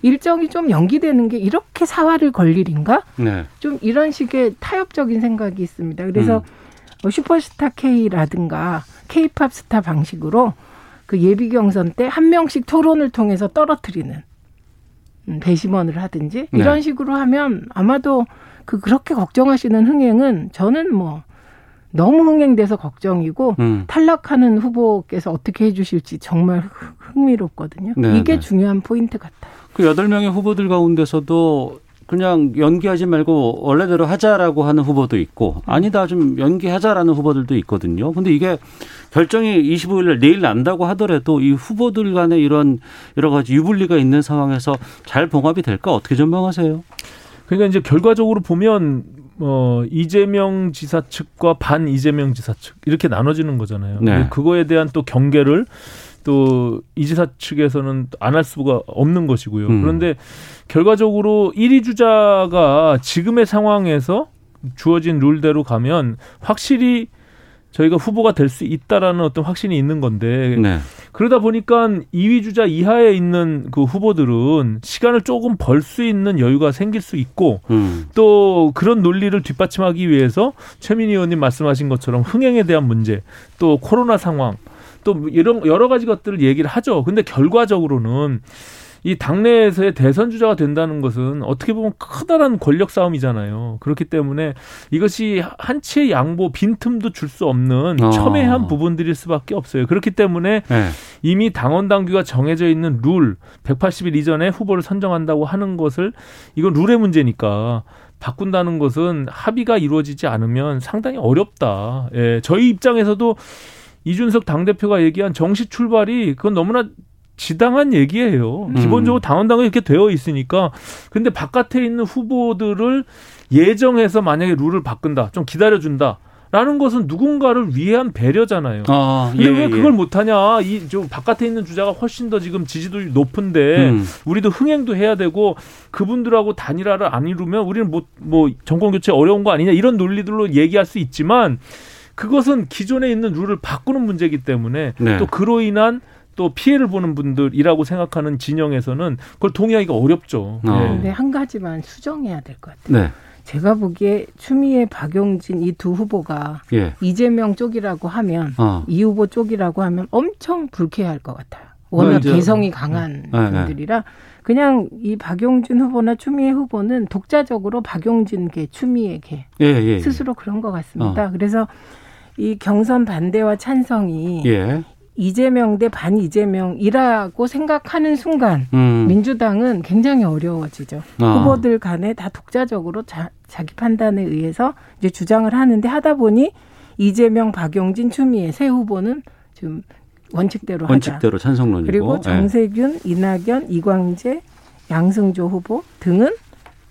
[SPEAKER 6] 일정이 좀 연기되는 게 이렇게 사활을 걸 일인가?
[SPEAKER 3] 네.
[SPEAKER 6] 좀 이런 식의 타협적인 생각이 있습니다. 그래서 뭐 슈퍼스타 K라든가 K-팝 스타 방식으로 그 예비 경선 때 한 명씩 토론을 통해서 떨어뜨리는 음, 배심원을 하든지
[SPEAKER 3] 네.
[SPEAKER 6] 이런 식으로 하면 아마도 그 그렇게 걱정하시는 흥행은 저는 뭐 너무 흥행돼서 걱정이고
[SPEAKER 3] 음.
[SPEAKER 6] 탈락하는 후보께서 어떻게 해주실지 정말 흥- 흥미롭거든요.
[SPEAKER 3] 네,
[SPEAKER 6] 이게
[SPEAKER 3] 네.
[SPEAKER 6] 중요한 포인트 같아요.
[SPEAKER 3] 그 여덟 명의 후보들 가운데서도 그냥 연기하지 말고 원래대로 하자라고 하는 후보도 있고 아니다 좀 연기하자라는 후보들도 있거든요. 근데 이게 결정이 25일 내일 난다고 하더라도 이 후보들 간에 이런 여러 가지 유불리가 있는 상황에서 잘 봉합이 될까 어떻게 전망하세요?
[SPEAKER 7] 그러니까 이제 결과적으로 보면 어 이재명 지사 측과 반 이재명 지사 측 이렇게 나눠지는 거잖아요.
[SPEAKER 3] 네.
[SPEAKER 7] 그거에 대한 또 경계를 또 이 지사 측에서는 안 할 수가 없는 것이고요.
[SPEAKER 3] 음.
[SPEAKER 7] 그런데 결과적으로 1위 주자가 지금의 상황에서 주어진 룰대로 가면 확실히 저희가 후보가 될 수 있다라는 어떤 확신이 있는 건데
[SPEAKER 3] 네.
[SPEAKER 7] 그러다 보니까 2위 주자 이하에 있는 그 후보들은 시간을 조금 벌 수 있는 여유가 생길 수 있고
[SPEAKER 3] 음.
[SPEAKER 7] 또 그런 논리를 뒷받침하기 위해서 최민희 의원님 말씀하신 것처럼 흥행에 대한 문제 또 코로나 상황 또 이런 여러 가지 것들을 얘기를 하죠. 근데 결과적으로는 이 당내에서의 대선 주자가 된다는 것은 어떻게 보면 커다란 권력 싸움이잖아요. 그렇기 때문에 이것이 한치의 양보 빈틈도 줄 수 없는
[SPEAKER 3] 어.
[SPEAKER 7] 첨예한 부분들일 수밖에 없어요. 그렇기 때문에
[SPEAKER 3] 네.
[SPEAKER 7] 이미 당원 당규가 정해져 있는 룰 180일 이전에 후보를 선정한다고 하는 것을 이건 룰의 문제니까 바꾼다는 것은 합의가 이루어지지 않으면 상당히 어렵다. 예, 저희 입장에서도 이준석 당대표가 얘기한 정시 출발이 그건 너무나 지당한 얘기예요.
[SPEAKER 3] 음.
[SPEAKER 7] 기본적으로 당원당이 이렇게 되어 있으니까. 근데 바깥에 있는 후보들을 예정해서 만약에 룰을 바꾼다, 좀 기다려준다. 라는 것은 누군가를 위한 배려잖아요.
[SPEAKER 3] 아,
[SPEAKER 7] 근데
[SPEAKER 3] 예,
[SPEAKER 7] 왜
[SPEAKER 3] 예.
[SPEAKER 7] 그걸 못하냐? 이좀 바깥에 있는 주자가 훨씬 더 지금 지지도율이 높은데
[SPEAKER 3] 음.
[SPEAKER 7] 우리도 흥행도 해야 되고 그분들하고 단일화를 안 이루면 우리는 뭐, 뭐 정권 교체 어려운 거 아니냐 이런 논리들로 얘기할 수 있지만 그것은 기존에 있는 룰을 바꾸는 문제이기 때문에
[SPEAKER 3] 네.
[SPEAKER 7] 또 그로 인한 또 피해를 보는 분들이라고 생각하는 진영에서는 그걸 동의하기가 어렵죠.
[SPEAKER 3] 어.
[SPEAKER 7] 예.
[SPEAKER 6] 근데 한 가지만 수정해야 될 것 같아요.
[SPEAKER 3] 네.
[SPEAKER 6] 제가 보기에 추미애, 박용진 이 두 후보가
[SPEAKER 3] 예.
[SPEAKER 6] 이재명 쪽이라고 하면
[SPEAKER 3] 어.
[SPEAKER 6] 이 후보 쪽이라고 하면 엄청 불쾌할 것 같아요. 워낙
[SPEAKER 3] 이제-
[SPEAKER 6] 개성이 강한
[SPEAKER 3] 네, 네.
[SPEAKER 6] 분들이라 그냥 이 박용진 후보나 추미애 후보는 독자적으로 박용진계, 추미애계
[SPEAKER 3] 예, 예, 예.
[SPEAKER 6] 스스로 그런 것 같습니다. 그래서 이 경선 반대와 찬성이
[SPEAKER 3] 예.
[SPEAKER 6] 이재명 대 반 이재명이라고 생각하는 순간
[SPEAKER 3] 음.
[SPEAKER 6] 민주당은 굉장히 어려워지죠.
[SPEAKER 3] 아.
[SPEAKER 6] 후보들 간에 다 독자적으로 자, 자기 판단에 의해서 이제 주장을 하는데 하다 보니 이재명, 박용진, 추미애 세 후보는 지금 원칙대로 하자.
[SPEAKER 3] 원칙대로 찬성론이고.
[SPEAKER 6] 그리고
[SPEAKER 3] 예.
[SPEAKER 6] 정세균, 이낙연, 이광재, 양승조 후보 등은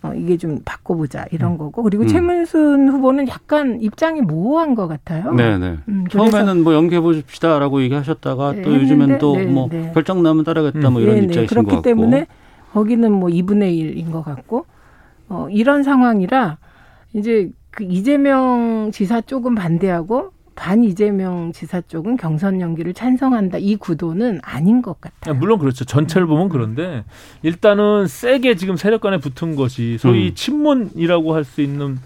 [SPEAKER 6] 어, 이게 좀 바꿔보자 이런 거고 그리고
[SPEAKER 3] 음.
[SPEAKER 6] 최문순 후보는 약간 입장이 모호한 것 같아요.
[SPEAKER 3] 네네.
[SPEAKER 6] 음, 그래서-
[SPEAKER 3] 처음에는 뭐 연기해 보십시다라고 얘기하셨다가
[SPEAKER 6] 네,
[SPEAKER 3] 또 요즘엔 또
[SPEAKER 6] 네,
[SPEAKER 3] 뭐
[SPEAKER 6] 네.
[SPEAKER 3] 결정 나면 따라겠다 뭐 이런
[SPEAKER 6] 네네.
[SPEAKER 3] 입장이신
[SPEAKER 6] 그렇기
[SPEAKER 3] 것 같고.
[SPEAKER 6] 때문에 거기는 뭐 2분의 1인 것 같고 어, 이런 상황이라 이제 그 이재명 지사 쪽은 반대하고 반 이재명 지사 쪽은 경선 연기를 찬성한다 이 구도는 아닌 것 같아요.
[SPEAKER 7] 아, 물론 그렇죠. 전체를 보면 그런데 일단은 세게 지금 세력 간에 붙은 것이 소위
[SPEAKER 3] 음.
[SPEAKER 7] 친문이라고 할 수 있는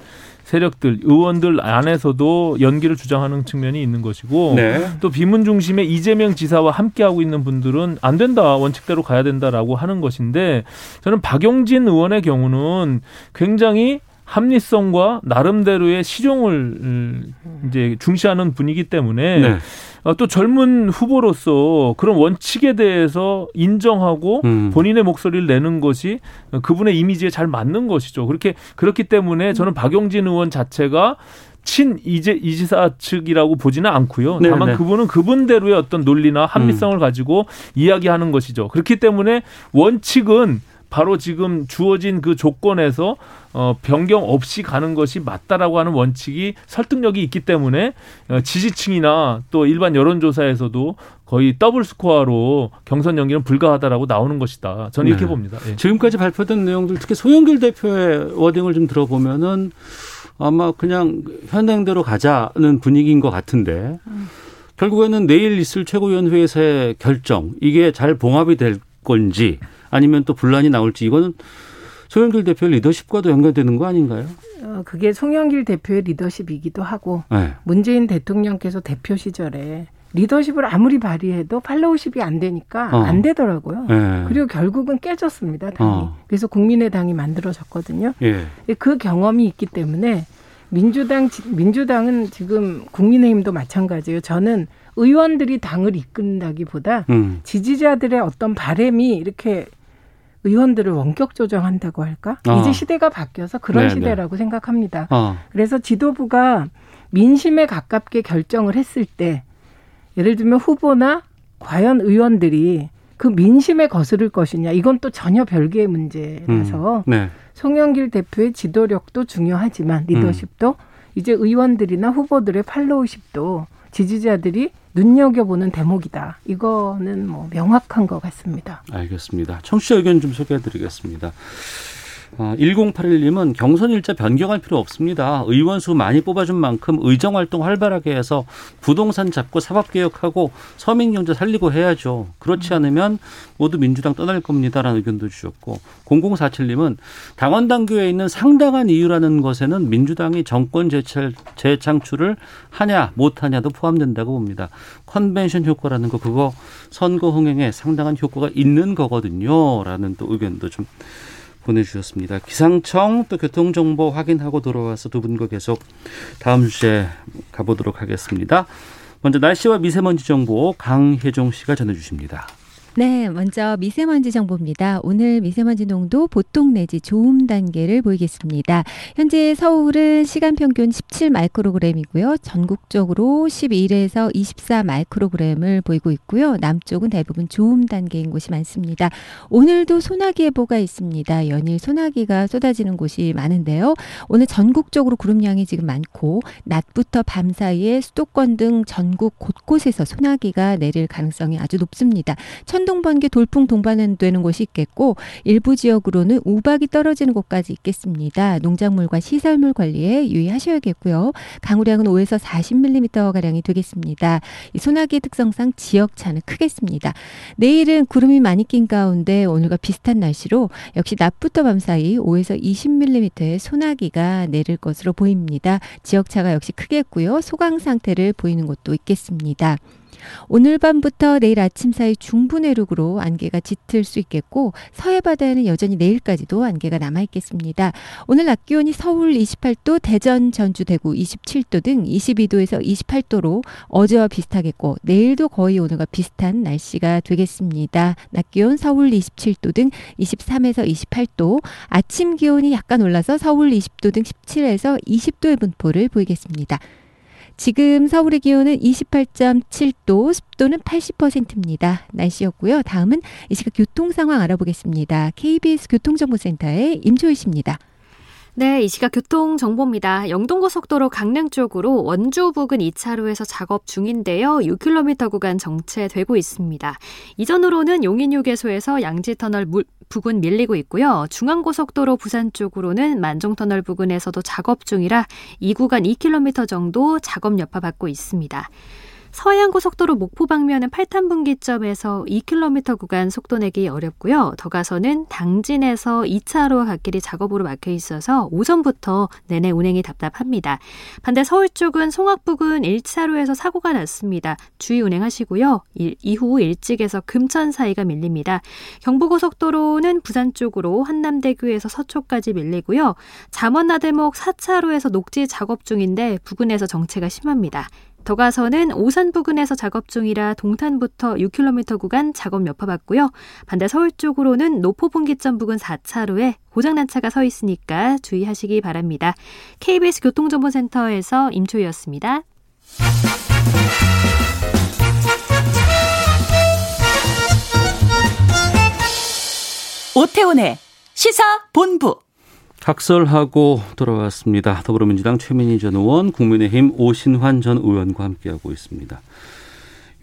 [SPEAKER 7] 세력들 의원들 안에서도 연기를 주장하는 측면이 있는 것이고
[SPEAKER 3] 네.
[SPEAKER 7] 또 비문 중심의 이재명 지사와 함께하고 있는 분들은 안 된다 원칙대로 가야 된다라고 하는 것인데 저는 박용진 의원의 경우는 굉장히 합리성과 나름대로의 실용을 음, 이제 중시하는 분이기 때문에
[SPEAKER 3] 네.
[SPEAKER 7] 어, 또 젊은 후보로서 그런 원칙에 대해서 인정하고
[SPEAKER 3] 음.
[SPEAKER 7] 본인의 목소리를 내는 것이 그분의 이미지에 잘 맞는 것이죠. 그렇게 그렇기 때문에 저는 박용진 의원 자체가 친 이제 이지사 측이라고 보지는 않고요.
[SPEAKER 3] 네,
[SPEAKER 7] 다만
[SPEAKER 3] 네.
[SPEAKER 7] 그분은 그분대로의 어떤 논리나 합리성을 가지고 이야기하는 것이죠. 그렇기 때문에 원칙은 바로 지금 주어진 그 조건에서 어, 변경 없이 가는 것이 맞다라고 하는 원칙이 설득력이 있기 때문에 어, 지지층이나 또 일반 여론조사에서도 거의 더블 스코어로 경선 연기는 불가하다라고 나오는 것이다. 저는 이렇게
[SPEAKER 3] 네.
[SPEAKER 7] 봅니다. 예.
[SPEAKER 3] 지금까지 발표된 내용들 특히 송영길 대표의 wording을 좀 들어보면은 아마 그냥 현행대로 가자는 분위기인 것 같은데 결국에는 내일 있을 최고위원회에서의 결정 이게 잘 봉합이 될 건지 아니면 또 분란이 나올지 이거는 소영길 대표의 리더십과도 연결되는 거 아닌가요?
[SPEAKER 6] 어, 그게 송영길 대표의 리더십이기도 하고
[SPEAKER 3] 네.
[SPEAKER 6] 문재인 대통령께서 대표 시절에 리더십을 아무리 발휘해도 팔로우십이 안 되니까
[SPEAKER 3] 어.
[SPEAKER 6] 안 되더라고요.
[SPEAKER 3] 네.
[SPEAKER 6] 그리고 결국은 깨졌습니다. 당이.
[SPEAKER 3] 어.
[SPEAKER 6] 그래서 국민의당이 만들어졌거든요.
[SPEAKER 3] 예.
[SPEAKER 6] 그 경험이 있기 때문에 민주당 민주당은 지금 국민의힘도 마찬가지예요. 저는 의원들이 당을 이끈다기보다
[SPEAKER 3] 음.
[SPEAKER 6] 지지자들의 어떤 바램이 이렇게 의원들을 원격 조정한다고 할까?
[SPEAKER 3] 아.
[SPEAKER 6] 이제 시대가 바뀌어서 그런
[SPEAKER 3] 네,
[SPEAKER 6] 시대라고 생각합니다.
[SPEAKER 3] 아.
[SPEAKER 6] 그래서 지도부가 민심에 가깝게 결정을 했을 때 예를 들면 후보나 과연 의원들이 그 민심에 거스를 것이냐 이건 또 전혀 별개의 문제라서
[SPEAKER 3] 음. 네.
[SPEAKER 6] 송영길 대표의 지도력도 중요하지만 리더십도 이제 의원들이나 후보들의 팔로우십도 지지자들이 눈여겨보는 대목이다. 이거는 뭐 명확한 것 같습니다.
[SPEAKER 3] 알겠습니다. 청취자 의견 좀 소개해 드리겠습니다. 어, 1081님은 경선 일자 변경할 필요 없습니다. 의원 수 많이 뽑아준 만큼 의정 활동 활발하게 해서 부동산 잡고 사법 개혁하고 서민 경제 살리고 해야죠. 그렇지 않으면 모두 민주당 떠날 겁니다라는 의견도 주셨고 0047님은 당원 당규에 있는 상당한 이유라는 것에는 민주당이 정권 재철, 재창출을 하냐 못하냐도 포함된다고 봅니다. 컨벤션 효과라는 거 그거 선거 흥행에 상당한 효과가 있는 거거든요라는 또 의견도 좀 보내주셨습니다. 기상청 또 교통정보 확인하고 돌아와서 두 분과 계속 다음 주제 가보도록 하겠습니다. 먼저 날씨와 미세먼지 정보 강혜종 씨가 전해주십니다.
[SPEAKER 15] 네, 먼저 미세먼지 정보입니다. 오늘 미세먼지 농도 보통 내지 좋음 단계를 보이겠습니다. 현재 서울은 시간 평균 17 마이크로그램이고요. 전국적으로 11에서 24 마이크로그램을 보이고 있고요. 남쪽은 대부분 좋음 단계인 곳이 많습니다. 오늘도 소나기 예보가 있습니다. 연일 소나기가 쏟아지는 곳이 많은데요. 오늘 전국적으로 구름량이 지금 많고 낮부터 밤 사이에 수도권 등 전국 곳곳에서 소나기가 내릴 가능성이 아주 높습니다. 천 천둥, 번개, 돌풍 동반되는 곳이 있겠고 일부 지역으로는 우박이 떨어지는 곳까지 있겠습니다. 농작물과 시설물 관리에 유의하셔야겠고요. 강우량은 5에서 40mm 가량이 되겠습니다. 이 소나기의 특성상 지역 차는 크겠습니다. 내일은 구름이 많이 낀 가운데 오늘과 비슷한 날씨로 역시 낮부터 밤 사이 5에서 20mm의 소나기가 내릴 것으로 보입니다. 지역 차가 역시 크겠고요. 소강 상태를 보이는 곳도 있겠습니다. 오늘 밤부터 내일 아침 사이 중부 내륙으로 안개가 짙을 수 있겠고 서해 바다에는 여전히 내일까지도 안개가 남아 있겠습니다. 오늘 낮 기온이 서울 28도, 대전, 전주, 대구 27도 등 22도에서 28도로 어제와 비슷하겠고 내일도 거의 오늘과 비슷한 날씨가 되겠습니다. 낮 기온 서울 27도 등 23에서 28도, 아침 기온이 약간 올라서 서울 20도 등 17에서 20도의 분포를 보이겠습니다. 지금 서울의 기온은 28.7도, 습도는 80%입니다. 날씨였고요. 다음은 이 시각 교통 상황 알아보겠습니다. KBS 교통정보센터의 임조희 씨입니다.
[SPEAKER 16] 네, 이 시각 교통 정보입니다. 영동고속도로 강릉 쪽으로 원주 부근 2차로에서 작업 중인데요. 6km 구간 정체되고 있습니다. 이전으로는 용인휴게소에서 양지터널 물, 부근 밀리고 있고요. 중앙고속도로 부산 쪽으로는 만종터널 부근에서도 작업 중이라 이 구간 2km 정도 작업 여파 받고 있습니다. 서해안고속도로 목포 방면은 8탄 분기점에서 2km 구간 속도 내기 어렵고요. 더 가서는 당진에서 2차로 갓길이 작업으로 막혀 있어서 오전부터 내내 운행이 답답합니다. 반대 서울 쪽은 송악 부근 1차로에서 사고가 났습니다. 주의 운행하시고요. 일, 이후 일찍에서 금천 사이가 밀립니다. 경부고속도로는 부산 쪽으로 한남대교에서 서초까지 밀리고요. 잠원 나들목 4차로에서 녹지 작업 중인데 부근에서 정체가 심합니다. 더 가서는 오산 부근에서 작업 중이라 동탄부터 6km 구간 작업 여파 받고요. 반대 서울 쪽으로는 노포분기점 부근 4차로에 고장난 차가 서 있으니까 주의하시기 바랍니다. KBS 교통정보센터에서 임초희였습니다.
[SPEAKER 17] 오태훈의 시사본부
[SPEAKER 3] 각설하고 돌아왔습니다. 더불어민주당 최민희 전 의원, 국민의힘 오신환 전 의원과 함께하고 있습니다.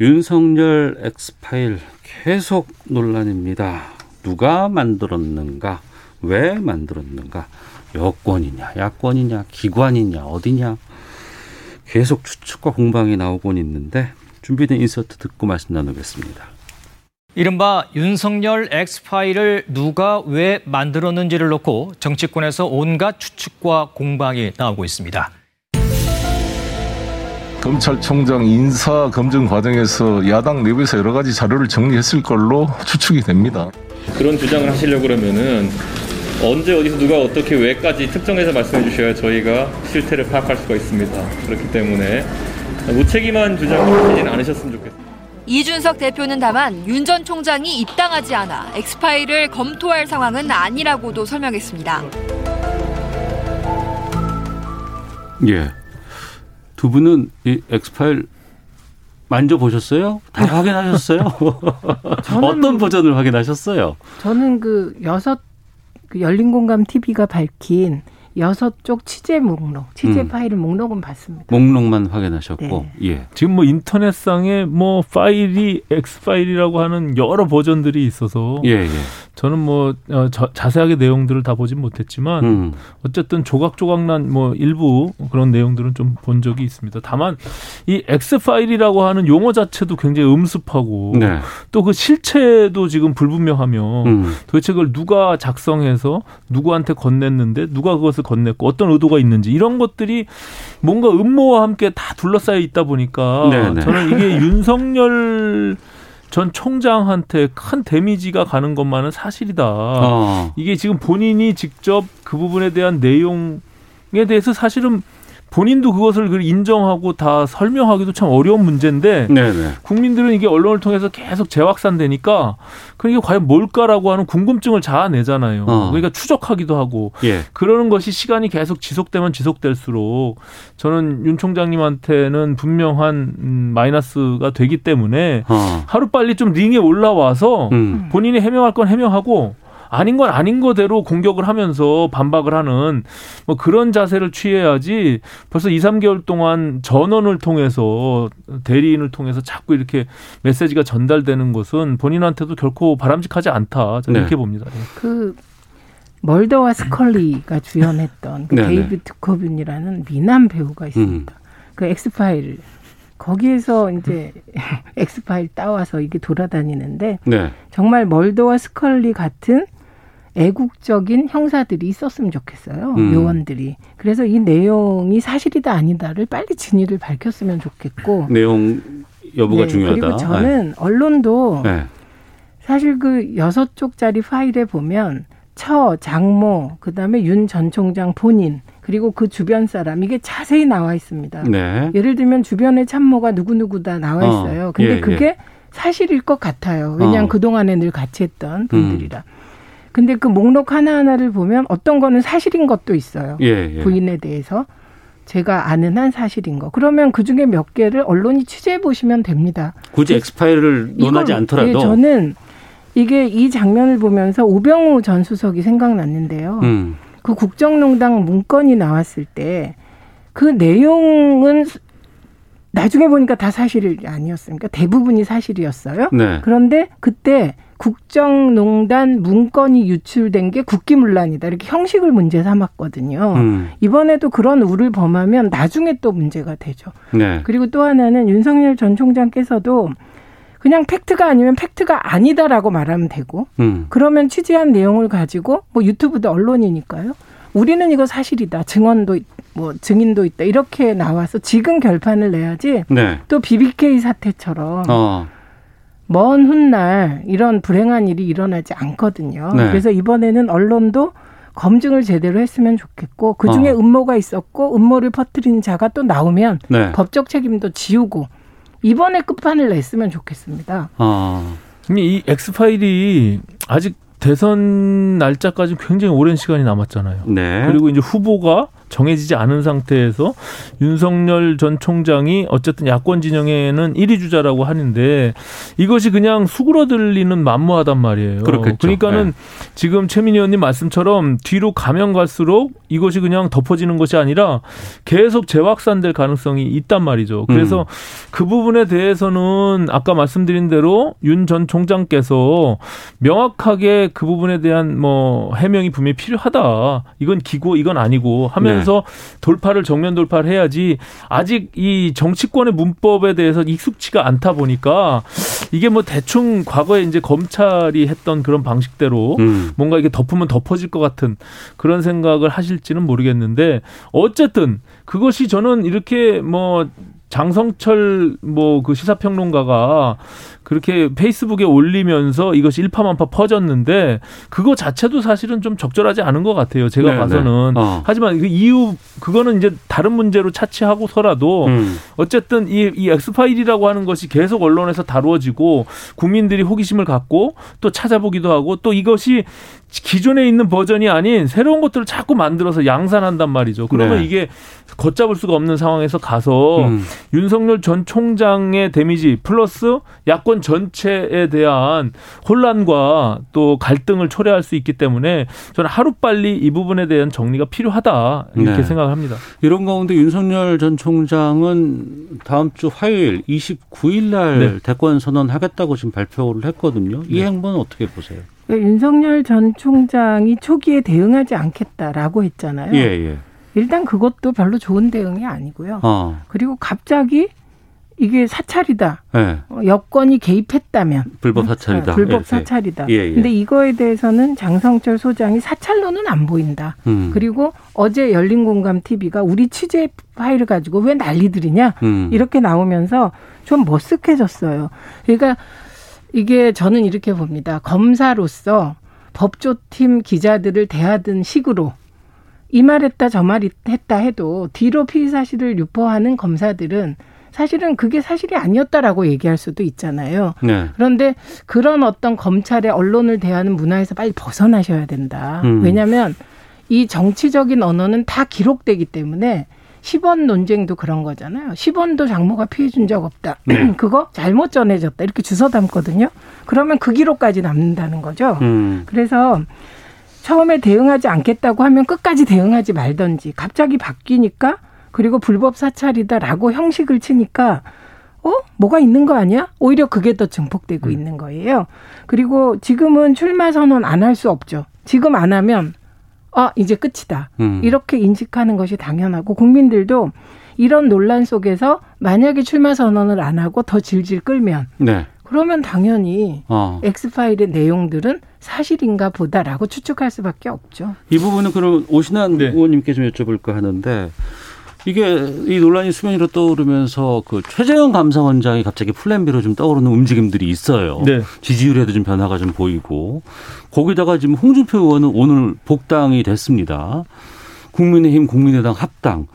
[SPEAKER 3] 윤석열 엑스파일 계속 논란입니다. 누가 만들었는가? 왜 만들었는가? 여권이냐, 야권이냐, 기관이냐, 어디냐? 계속 추측과 공방이 나오곤 있는데 준비된 인서트 듣고 말씀 나누겠습니다.
[SPEAKER 18] 이른바 윤석열 엑스파일을 누가 왜 만들었는지를 놓고 정치권에서 온갖 추측과 공방이 나오고 있습니다.
[SPEAKER 19] 검찰총장 인사 검증 과정에서 야당 내부에서 여러 가지 자료를 정리했을 걸로 추측이 됩니다.
[SPEAKER 20] 그런 주장을 하시려고 그러면은 언제 어디서 누가 어떻게 왜까지 특정해서 말씀해 주셔야 저희가 실태를 파악할 수가 있습니다. 그렇기 때문에 무책임한 주장을 하시지는 않으셨으면 좋겠습니다.
[SPEAKER 21] 이준석 대표는 다만 윤 전 총장이 입당하지 않아 엑스파일을 검토할 상황은 아니라고도 설명했습니다.
[SPEAKER 3] 예. 두 분은 이 엑스파일 만져보셨어요? 다 확인하셨어요? 어떤 버전을 확인하셨어요?
[SPEAKER 6] 저는 그 여섯 그 열린 공감 TV가 밝힌 여섯 쪽 취재 목록, 취재
[SPEAKER 3] 음.
[SPEAKER 6] 파일을 목록은 봤습니다.
[SPEAKER 3] 목록만 확인하셨고
[SPEAKER 6] 네.
[SPEAKER 3] 예.
[SPEAKER 7] 지금 뭐 인터넷상에 뭐 파일이 X 파일이라고 하는 여러 버전들이 있어서
[SPEAKER 3] 예, 예.
[SPEAKER 7] 저는 뭐 어, 저- 자세하게 내용들을 다 보진 못했지만
[SPEAKER 3] 음.
[SPEAKER 7] 어쨌든 조각조각난 뭐 일부 그런 내용들은 좀 본 적이 있습니다. 다만 이 X 파일이라고 하는 용어 자체도 굉장히 음습하고
[SPEAKER 3] 네.
[SPEAKER 7] 또그 실체도 지금 불분명하며
[SPEAKER 3] 음.
[SPEAKER 7] 도대체 그걸 누가 작성해서 누구한테 건넸는데 누가 그것을 건넸고 어떤 의도가 있는지 이런 것들이 뭔가 음모와 함께 다 둘러싸여 있다 보니까
[SPEAKER 3] 네네.
[SPEAKER 7] 저는 이게 윤석열 전 총장한테 큰 데미지가 가는 것만은 사실이다.
[SPEAKER 3] 어.
[SPEAKER 7] 이게 지금 본인이 직접 그 부분에 대한 내용에 대해서 사실은 본인도 그것을 그 인정하고 다 설명하기도 참 어려운 문제인데
[SPEAKER 3] 네네.
[SPEAKER 7] 국민들은 이게 언론을 통해서 계속 재확산되니까 그게 과연 뭘까라고 하는 궁금증을 자아내잖아요.
[SPEAKER 3] 어.
[SPEAKER 7] 그러니까 추적하기도 하고
[SPEAKER 3] 예.
[SPEAKER 7] 그러는 것이 시간이 계속 지속되면 지속될수록 저는 윤 총장님한테는 분명한 음, 마이너스가 되기 때문에
[SPEAKER 3] 어.
[SPEAKER 7] 하루 빨리 좀 링에 올라와서
[SPEAKER 3] 음.
[SPEAKER 7] 본인이 해명할 건 해명하고 아닌 건 아닌 거대로 공격을 하면서 반박을 하는 뭐 그런 자세를 취해야지 벌써 2, 3개월 동안 전원을 통해서 대리인을 통해서 자꾸 이렇게 메시지가 전달되는 것은 본인한테도 결코 바람직하지 않다. 저는
[SPEAKER 3] 네.
[SPEAKER 7] 이렇게 봅니다.
[SPEAKER 6] 그 멀더와 스컬리가 주연했던 그
[SPEAKER 3] 네네.
[SPEAKER 6] 데이비드 코빈이라는 미남 배우가 있습니다.
[SPEAKER 3] 음.
[SPEAKER 6] 그 엑스파일 거기에서 이제 엑스파일 따와서 이게 돌아다니는데
[SPEAKER 3] 네.
[SPEAKER 6] 정말 멀더와 스컬리 같은 애국적인 형사들이 있었으면 좋겠어요.
[SPEAKER 3] 음.
[SPEAKER 6] 요원들이. 그래서 이 내용이 사실이다 아니다를 빨리 진위를 밝혔으면 좋겠고.
[SPEAKER 3] 내용 여부가
[SPEAKER 6] 네,
[SPEAKER 3] 중요하다.
[SPEAKER 6] 그리고 저는 언론도
[SPEAKER 3] 네.
[SPEAKER 6] 사실 그 여섯 쪽짜리 파일에 보면 처, 장모, 그다음에 윤 전 총장 본인 그리고 그 주변 사람 이게 자세히 나와 있습니다.
[SPEAKER 3] 네.
[SPEAKER 6] 예를 들면 주변에 참모가 누구누구다 나와
[SPEAKER 3] 어,
[SPEAKER 6] 있어요. 근데
[SPEAKER 3] 예,
[SPEAKER 6] 그게
[SPEAKER 3] 예.
[SPEAKER 6] 사실일 것 같아요. 왜냐하면
[SPEAKER 3] 어.
[SPEAKER 6] 그동안에 늘 같이 했던 분들이라.
[SPEAKER 3] 음.
[SPEAKER 6] 근데 그 목록 하나하나를 보면 어떤 거는 사실인 것도 있어요.
[SPEAKER 3] 예, 예.
[SPEAKER 6] 부인에 대해서 제가 아는 한 사실인 거. 그러면 그 중에 몇 개를 언론이 취재해 보시면 됩니다.
[SPEAKER 3] 굳이 엑스파일을 논하지
[SPEAKER 6] 이걸-
[SPEAKER 3] 않더라도
[SPEAKER 6] 예, 저는 이게 이 장면을 보면서 오병우 전 수석이 생각났는데요.
[SPEAKER 3] 음.
[SPEAKER 6] 그 국정농단 문건이 나왔을 때 그 내용은 나중에 보니까 다 사실이 아니었습니까? 대부분이 사실이었어요.
[SPEAKER 3] 네.
[SPEAKER 6] 그런데 그때 국정농단 문건이 유출된 게 국기문란이다. 이렇게 형식을 문제 삼았거든요.
[SPEAKER 3] 음.
[SPEAKER 6] 이번에도 그런 우를 범하면 나중에 또 문제가 되죠.
[SPEAKER 3] 네.
[SPEAKER 6] 그리고 또 하나는 윤석열 전 총장께서도 그냥 팩트가 아니면 팩트가 아니다라고 말하면 되고
[SPEAKER 3] 음.
[SPEAKER 6] 그러면 취재한 내용을 가지고 뭐 유튜브도 언론이니까요. 우리는 이거 사실이다. 증언도 있- 뭐 증인도 있다. 이렇게 나와서 지금 결판을 내야지
[SPEAKER 3] 네.
[SPEAKER 6] 또 BBK 사태처럼
[SPEAKER 3] 어.
[SPEAKER 6] 먼 훗날 이런 불행한 일이 일어나지 않거든요.
[SPEAKER 3] 네.
[SPEAKER 6] 그래서 이번에는 언론도 검증을 제대로 했으면 좋겠고 그 중에
[SPEAKER 3] 어.
[SPEAKER 6] 음모가 있었고 음모를 퍼뜨린 자가 또 나오면
[SPEAKER 3] 네.
[SPEAKER 6] 법적 책임도 지우고 이번에 끝판을 냈으면 좋겠습니다.
[SPEAKER 3] 어.
[SPEAKER 7] 이 X 파일이 아직 대선 날짜까지 굉장히 오랜 시간이 남았잖아요.
[SPEAKER 3] 네.
[SPEAKER 7] 그리고 이제 후보가 정해지지 않은 상태에서 윤석열 전 총장이 어쨌든 야권 진영에는 1위 주자라고 하는데 이것이 그냥 수그러들리는 만무하단 말이에요.
[SPEAKER 3] 그렇겠죠.
[SPEAKER 7] 그러니까는
[SPEAKER 3] 네.
[SPEAKER 7] 지금 최민희 의원님 말씀처럼 뒤로 가면 갈수록 이것이 그냥 덮어지는 것이 아니라 계속 재확산될 가능성이 있단 말이죠. 그래서
[SPEAKER 3] 음.
[SPEAKER 7] 그 부분에 대해서는 아까 말씀드린 대로 윤 전 총장께서 명확하게 그 부분에 대한 뭐 해명이 분명히 필요하다. 이건 기고 이건 아니고 하면 서 돌파를 정면 돌파를 해야지 아직 이 정치권의 문법에 대해서 익숙치가 않다 보니까 이게 뭐 대충 과거에 이제 검찰이 했던 그런 방식대로
[SPEAKER 3] 음.
[SPEAKER 7] 뭔가 이게 덮으면 덮어질 것 같은 그런 생각을 하실지는 모르겠는데 어쨌든 그것이 저는 이렇게 뭐 장성철 뭐 그 시사평론가가 그렇게 페이스북에 올리면서 이것이 일파만파 퍼졌는데 그거 자체도 사실은 좀 적절하지 않은 것 같아요. 제가
[SPEAKER 3] 네,
[SPEAKER 7] 봐서는.
[SPEAKER 3] 네. 어.
[SPEAKER 7] 하지만 그 이유 그거는 이제 다른 문제로 차치하고서라도
[SPEAKER 3] 음.
[SPEAKER 7] 어쨌든 이, 이 엑스 파일이라고 하는 것이 계속 언론에서 다루어지고 국민들이 호기심을 갖고 또 찾아보기도 하고 또 이것이 기존에 있는 버전이 아닌 새로운 것들을 자꾸 만들어서 양산한단 말이죠. 그러면
[SPEAKER 3] 네.
[SPEAKER 7] 이게 걷잡을 수가 없는 상황에서 가서
[SPEAKER 3] 음.
[SPEAKER 7] 윤석열 전 총장의 데미지 플러스 야권 전체에 대한 혼란과 또 갈등을 초래할 수 있기 때문에 저는 하루빨리 이 부분에 대한 정리가 필요하다 이렇게
[SPEAKER 3] 네.
[SPEAKER 7] 생각합니다.
[SPEAKER 3] 이런 가운데 윤석열 전 총장은 다음 주 화요일 29일 날
[SPEAKER 7] 네.
[SPEAKER 3] 대권 선언하겠다고 지금 발표를 했거든요. 이 행보는 어떻게 보세요?
[SPEAKER 6] 윤석열 전 총장이 초기에 대응하지 않겠다라고 했잖아요.
[SPEAKER 3] 예, 예.
[SPEAKER 6] 일단 그것도 별로 좋은 대응이 아니고요.
[SPEAKER 3] 어.
[SPEAKER 6] 그리고 갑자기 이게 사찰이다.
[SPEAKER 3] 예.
[SPEAKER 6] 어, 여권이 개입했다면
[SPEAKER 3] 불법 사찰이다.
[SPEAKER 6] 어, 불법
[SPEAKER 3] 이렇게.
[SPEAKER 6] 사찰이다.
[SPEAKER 3] 예, 예.
[SPEAKER 6] 근데 이거에 대해서는 장성철 소장이 사찰로는 안 보인다.
[SPEAKER 3] 음.
[SPEAKER 6] 그리고 어제 열린 공감 TV가 우리 취재 파일을 가지고 왜 난리들이냐
[SPEAKER 3] 음.
[SPEAKER 6] 이렇게 나오면서 좀 머쓱해졌어요. 그러니까 이게 저는 이렇게 봅니다. 검사로서 법조팀 기자들을 대하던 식으로 이 말했다 저 말했다 해도 뒤로 피의 사실을 유포하는 검사들은 사실은 그게 사실이 아니었다라고 얘기할 수도 있잖아요.
[SPEAKER 3] 네.
[SPEAKER 6] 그런데 그런 어떤 검찰의 언론을 대하는 문화에서 빨리 벗어나셔야 된다.
[SPEAKER 3] 음.
[SPEAKER 6] 왜냐하면 이 정치적인 언어는 다 기록되기 때문에 10원 논쟁도 그런 거잖아요. 10원도 장모가 피해 준 적 없다.
[SPEAKER 3] 네.
[SPEAKER 6] 그거 잘못 전해졌다. 이렇게 주워 담거든요. 그러면 그 기록까지 남는다는 거죠.
[SPEAKER 3] 음.
[SPEAKER 6] 그래서 처음에 대응하지 않겠다고 하면 끝까지 대응하지 말던지 갑자기 바뀌니까 그리고 불법 사찰이다라고 형식을 치니까 어 뭐가 있는 거 아니야? 오히려 그게 더
[SPEAKER 3] 음.
[SPEAKER 6] 증폭되고 있는 거예요. 그리고 지금은 출마 선언 안 할 수 없죠. 지금 안 하면 아 이제 끝이다.
[SPEAKER 3] 음.
[SPEAKER 6] 이렇게 인식하는 것이 당연하고 국민들도 이런 논란 속에서 만약에 출마 선언을 안 하고 더 질질 끌면
[SPEAKER 3] 네.
[SPEAKER 6] 그러면 당연히
[SPEAKER 3] 어.
[SPEAKER 6] 엑스파일의 내용들은 사실인가 보다라고 추측할 수밖에 없죠.
[SPEAKER 3] 이 부분은 그럼 오신환
[SPEAKER 7] 네.
[SPEAKER 3] 의원님께 좀 여쭤볼까 하는데 이게 이 논란이 수면 위로 떠오르면서 그 최재형 감사원장이 갑자기 플랜 B로 좀 떠오르는 움직임들이 있어요.
[SPEAKER 7] 네.
[SPEAKER 3] 지지율에도 좀 변화가 좀 보이고 거기다가 지금 홍준표 의원은 오늘 복당이 됐습니다. 국민의힘 국민의당 합당.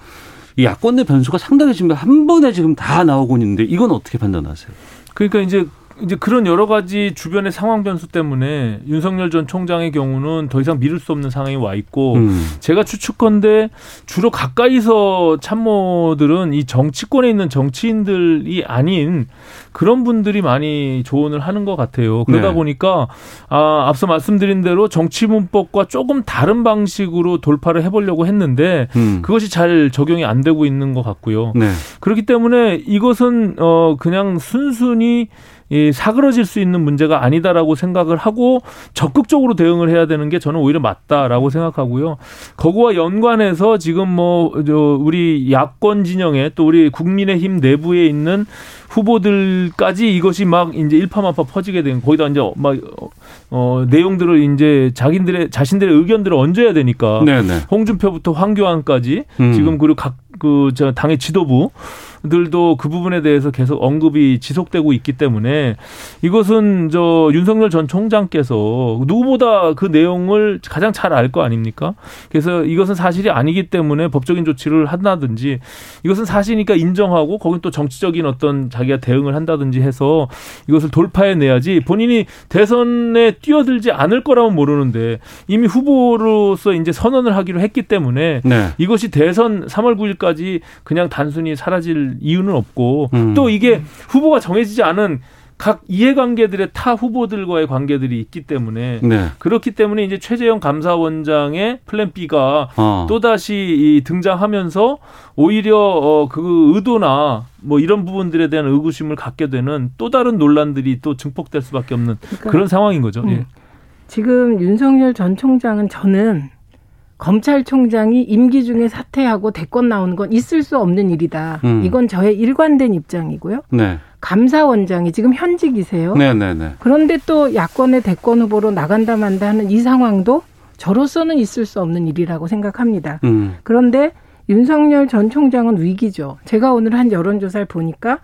[SPEAKER 3] 이 야권 내 변수가 상당히 지금 한 번에 지금 다 나오고 있는데 이건 어떻게 판단하세요?
[SPEAKER 7] 그러니까 이제 이제 그런 여러 가지 주변의 상황 변수 때문에 윤석열 전 총장의 경우는 더 이상 미룰 수 없는 상황이 와 있고
[SPEAKER 3] 음.
[SPEAKER 7] 제가 추측컨대 주로 가까이서 참모들은 이 정치권에 있는 정치인들이 아닌 그런 분들이 많이 조언을 하는 것 같아요. 그러다
[SPEAKER 3] 네.
[SPEAKER 7] 보니까 아, 앞서 말씀드린 대로 정치 문법과 조금 다른 방식으로 돌파를 해보려고 했는데
[SPEAKER 3] 음.
[SPEAKER 7] 그것이 잘 적용이 안 되고 있는 것 같고요.
[SPEAKER 3] 네.
[SPEAKER 7] 그렇기 때문에 이것은 어 그냥 순순히 이 사그러질 수 있는 문제가 아니다라고 생각을 하고 적극적으로 대응을 해야 되는 게 저는 오히려 맞다라고 생각하고요. 거기와 연관해서 지금 뭐저 우리 야권 진영에 또 우리 국민의힘 내부에 있는 후보들까지 이것이 막 이제 일파만파 퍼지게 된 거기다 이제 막 어, 내용들을 이제 자기들의 자신들의 의견들을 얹어야 되니까
[SPEAKER 3] 네네.
[SPEAKER 7] 홍준표부터 황교안까지
[SPEAKER 3] 음.
[SPEAKER 7] 지금 그리고 각그저 당의 지도부 들도 그 부분에 대해서 계속 언급이 지속되고 있기 때문에 이것은 저 윤석열 전 총장께서 누구보다 그 내용을 가장 잘 알 거 아닙니까? 그래서 이것은 사실이 아니기 때문에 법적인 조치를 한다든지 이것은 사실이니까 인정하고 거긴 또 정치적인 어떤 자기가 대응을 한다든지 해서 이것을 돌파해 내야지 본인이 대선에 뛰어들지 않을 거라면 모르는데 이미 후보로서 이제 선언을 하기로 했기 때문에
[SPEAKER 3] 네.
[SPEAKER 7] 이것이 대선 3월 9일까지 그냥 단순히 사라질 이유는 없고
[SPEAKER 3] 음.
[SPEAKER 7] 또 이게 후보가 정해지지 않은 각 이해관계들의 타 후보들과의 관계들이 있기 때문에
[SPEAKER 3] 네.
[SPEAKER 7] 그렇기 때문에 이제 최재형 감사원장의 플랜 B가
[SPEAKER 3] 어.
[SPEAKER 7] 또 다시 이 등장하면서 오히려 어, 그 의도나 뭐 이런 부분들에 대한 의구심을 갖게 되는 또 다른 논란들이 또 증폭될 수밖에 없는
[SPEAKER 6] 그러니까,
[SPEAKER 7] 그런 상황인 거죠.
[SPEAKER 6] 음.
[SPEAKER 7] 예.
[SPEAKER 6] 지금 윤석열 전 총장은 저는 검찰총장이 임기 중에 사퇴하고 대권 나오는 건 있을 수 없는 일이다.
[SPEAKER 3] 음.
[SPEAKER 6] 이건 저의 일관된 입장이고요.
[SPEAKER 3] 네.
[SPEAKER 6] 감사원장이 지금 현직이세요.
[SPEAKER 3] 네네네.
[SPEAKER 6] 그런데 또 야권의 대권 후보로 나간다 만다 하는 이 상황도 저로서는 있을 수 없는 일이라고 생각합니다.
[SPEAKER 3] 음.
[SPEAKER 6] 그런데 윤석열 전 총장은 위기죠. 제가 오늘 한 여론조사를 보니까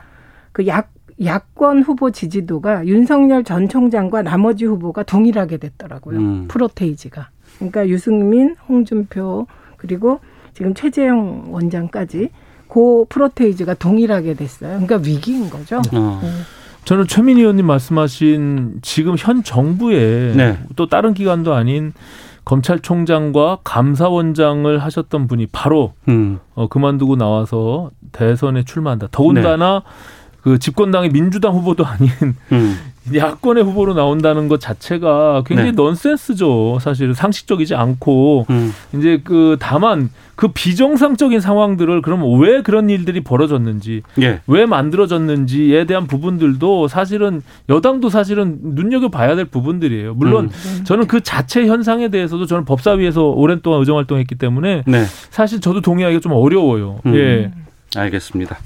[SPEAKER 6] 그 야, 야권 후보 지지도가 윤석열 전 총장과 나머지 후보가 동일하게 됐더라고요.
[SPEAKER 3] 음.
[SPEAKER 6] 프로테이지가. 그러니까 유승민, 홍준표 그리고 지금 최재형 원장까지 그 프로테이지가 동일하게 됐어요. 그러니까 위기인 거죠.
[SPEAKER 3] 어.
[SPEAKER 6] 네.
[SPEAKER 7] 저는 최민희 의원님 말씀하신 지금 현 정부에
[SPEAKER 3] 네.
[SPEAKER 7] 또 다른 기관도 아닌 검찰총장과 감사원장을 하셨던 분이 바로
[SPEAKER 3] 음.
[SPEAKER 7] 어, 그만두고 나와서 대선에 출마한다. 더군다나 그 집권당의 민주당 후보도 아닌
[SPEAKER 3] 음.
[SPEAKER 7] 야권의 후보로 나온다는 것 자체가 굉장히
[SPEAKER 3] 네.
[SPEAKER 7] 넌센스죠. 사실 상식적이지 않고
[SPEAKER 3] 음.
[SPEAKER 7] 이제 그 다만 그 비정상적인 상황들을 그러면 왜 그런 일들이 벌어졌는지
[SPEAKER 3] 예.
[SPEAKER 7] 왜 만들어졌는지에 대한 부분들도 사실은 여당도 사실은 눈여겨 봐야 될 부분들이에요. 물론
[SPEAKER 3] 음.
[SPEAKER 7] 저는 그 자체 현상에 대해서도 저는 법사위에서 오랜 동안 의정 활동했기 때문에
[SPEAKER 3] 네.
[SPEAKER 7] 사실 저도 동의하기가 좀 어려워요.
[SPEAKER 3] 음.
[SPEAKER 7] 예.
[SPEAKER 3] 알겠습니다.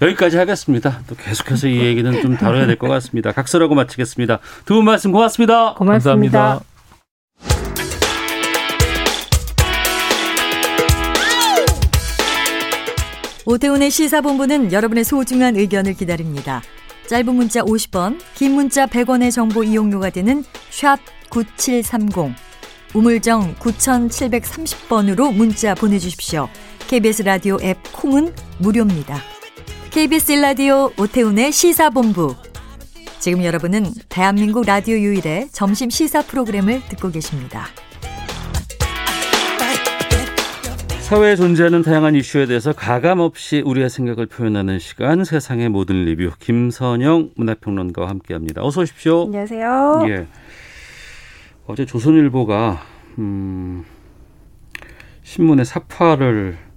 [SPEAKER 3] 여기까지 하겠습니다. 또 계속해서 이 얘기는 좀 다뤄야 될 것 같습니다. 각설하고 마치겠습니다. 두 분 말씀 고맙습니다.
[SPEAKER 6] 고맙습니다.
[SPEAKER 7] 감사합니다.
[SPEAKER 22] 오태훈의 시사본부는 여러분의 소중한 의견을 기다립니다. 짧은 문자 50원, 긴 문자 100원의 정보 이용료가 되는 샵 9730, 우물정 9730번으로 문자 보내주십시오. KBS 라디오 앱 콩은 무료입니다. KBS 라디오 오태훈의 시사본부. 지금 여러분은 대한민국 라디오 유일의 점심 시사 프로그램을 듣고 계십니다.
[SPEAKER 3] 사회에 존재하는 다양한 이슈에 대해서 가감 없이 우리의 생각을 표현하는 시간 세상의 모든 리뷰 김선영 문화평론가와 함께합니다. 어서 오십시오.
[SPEAKER 23] 안녕하세요.
[SPEAKER 3] 예. 어제 조선일보가 음, 신문에 사파를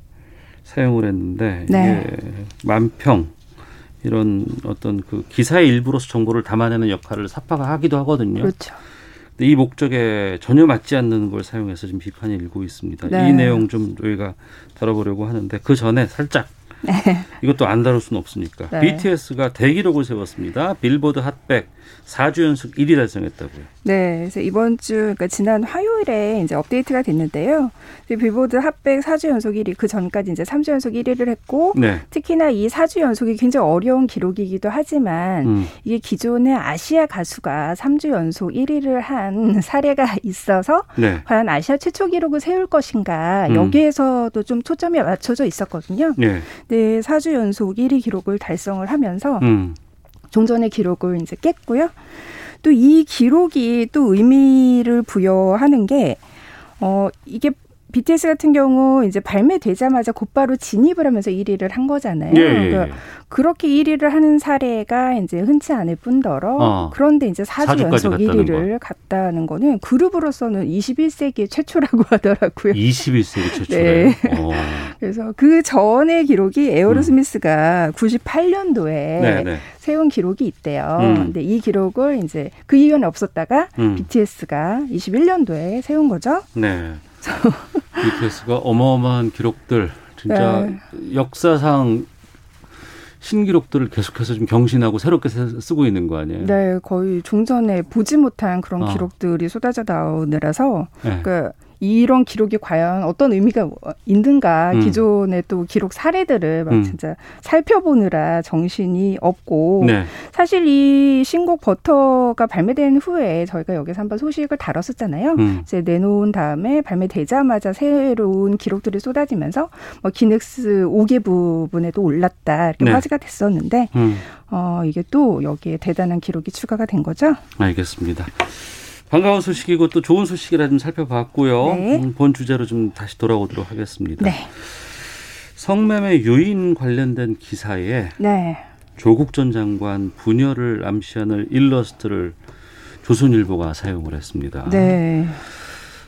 [SPEAKER 3] 사용을 했는데
[SPEAKER 23] 네.
[SPEAKER 3] 이게 만평 이런 어떤 그 기사의 일부로서 정보를 담아내는 역할을 사파가 하기도 하거든요.
[SPEAKER 23] 그렇죠.
[SPEAKER 3] 근데 이 목적에 전혀 맞지 않는 걸 사용해서 지금 비판이 일고 있습니다.
[SPEAKER 23] 네.
[SPEAKER 3] 이 내용 좀 저희가 다뤄보려고 하는데 그 전에 살짝 이것도 안 다룰 수는 없으니까
[SPEAKER 23] 네.
[SPEAKER 3] BTS가 대기록을 세웠습니다. 빌보드 핫백 4주 연속 1위 달성했다고요.
[SPEAKER 23] 네, 그래서 이번 주, 그러니까 지난 화요일에 이제 업데이트가 됐는데요. 빌보드 핫백 4주 연속 1위, 그 전까지 이제 3주 연속 1위를 했고,
[SPEAKER 3] 네.
[SPEAKER 23] 특히나 이 4주 연속이 굉장히 어려운 기록이기도 하지만,
[SPEAKER 3] 음.
[SPEAKER 23] 이게 기존의 아시아 가수가 3주 연속 1위를 한 사례가 있어서,
[SPEAKER 3] 네.
[SPEAKER 23] 과연 아시아 최초 기록을 세울 것인가,
[SPEAKER 3] 음.
[SPEAKER 23] 여기에서도 좀 초점이 맞춰져 있었거든요.
[SPEAKER 3] 네.
[SPEAKER 23] 네, 4주 연속 1위 기록을 달성을 하면서,
[SPEAKER 3] 음.
[SPEAKER 23] 종전의 기록을 이제 깼고요. 또 이 기록이 또 의미를 부여하는 게, 어, 이게 BTS 같은 경우 이제 발매되자마자 곧바로 진입을 하면서 1위를 한 거잖아요.
[SPEAKER 3] 예, 예, 예.
[SPEAKER 23] 그러니까 그렇게 1위를 하는 사례가 이제 흔치 않을 뿐더러
[SPEAKER 3] 어.
[SPEAKER 23] 그런데 이제 4주
[SPEAKER 3] 4주까지
[SPEAKER 23] 연속
[SPEAKER 3] 갔다는
[SPEAKER 23] 1위를 갔다는 거는 그룹으로서는 21세기 최초라고 하더라고요.
[SPEAKER 3] 21세기 최초래요.
[SPEAKER 23] 네.
[SPEAKER 3] 어.
[SPEAKER 23] 그래서 그 전의 기록이 에어로스미스가 98년도에
[SPEAKER 3] 네, 네.
[SPEAKER 23] 세운 기록이 있대요.
[SPEAKER 3] 음.
[SPEAKER 23] 근데 이 기록을 이제 그 이후에는 없었다가
[SPEAKER 3] 음.
[SPEAKER 23] BTS가 21년도에 세운 거죠.
[SPEAKER 3] 네. BTS가 어마어마한 기록들 진짜
[SPEAKER 23] 네.
[SPEAKER 3] 역사상 신기록들을 계속해서 좀 경신하고 새롭게 세- 쓰고 있는 거 아니에요?
[SPEAKER 23] 네, 거의 종전에 보지 못한 그런
[SPEAKER 3] 어.
[SPEAKER 23] 기록들이 쏟아져 나오느라서
[SPEAKER 3] 네.
[SPEAKER 23] 그 이런 기록이 과연 어떤 의미가 있는가
[SPEAKER 3] 음.
[SPEAKER 23] 기존의 또 기록 사례들을 막
[SPEAKER 3] 음.
[SPEAKER 23] 진짜 살펴보느라 정신이 없고
[SPEAKER 3] 네.
[SPEAKER 23] 사실 이 신곡 버터가 발매된 후에 저희가 여기서 한번 소식을 다뤘었잖아요.
[SPEAKER 3] 음.
[SPEAKER 23] 이제 내놓은 다음에 발매되자마자 새로운 기록들이 쏟아지면서 뭐 기넥스 5개 부분에도 올랐다 이렇게
[SPEAKER 3] 네.
[SPEAKER 23] 화제가 됐었는데
[SPEAKER 3] 음.
[SPEAKER 23] 어 이게 또 여기에 대단한 기록이 추가가 된 거죠.
[SPEAKER 3] 알겠습니다. 반가운 소식이고 또 좋은 소식이라 좀 살펴봤고요.
[SPEAKER 23] 네.
[SPEAKER 3] 음, 본 주제로 좀 다시 돌아오도록 하겠습니다.
[SPEAKER 23] 네.
[SPEAKER 3] 성매매 유인 관련된 기사에
[SPEAKER 23] 네.
[SPEAKER 3] 조국 전 장관 분열을 암시하는 일러스트를 조선일보가 사용을 했습니다.
[SPEAKER 23] 네.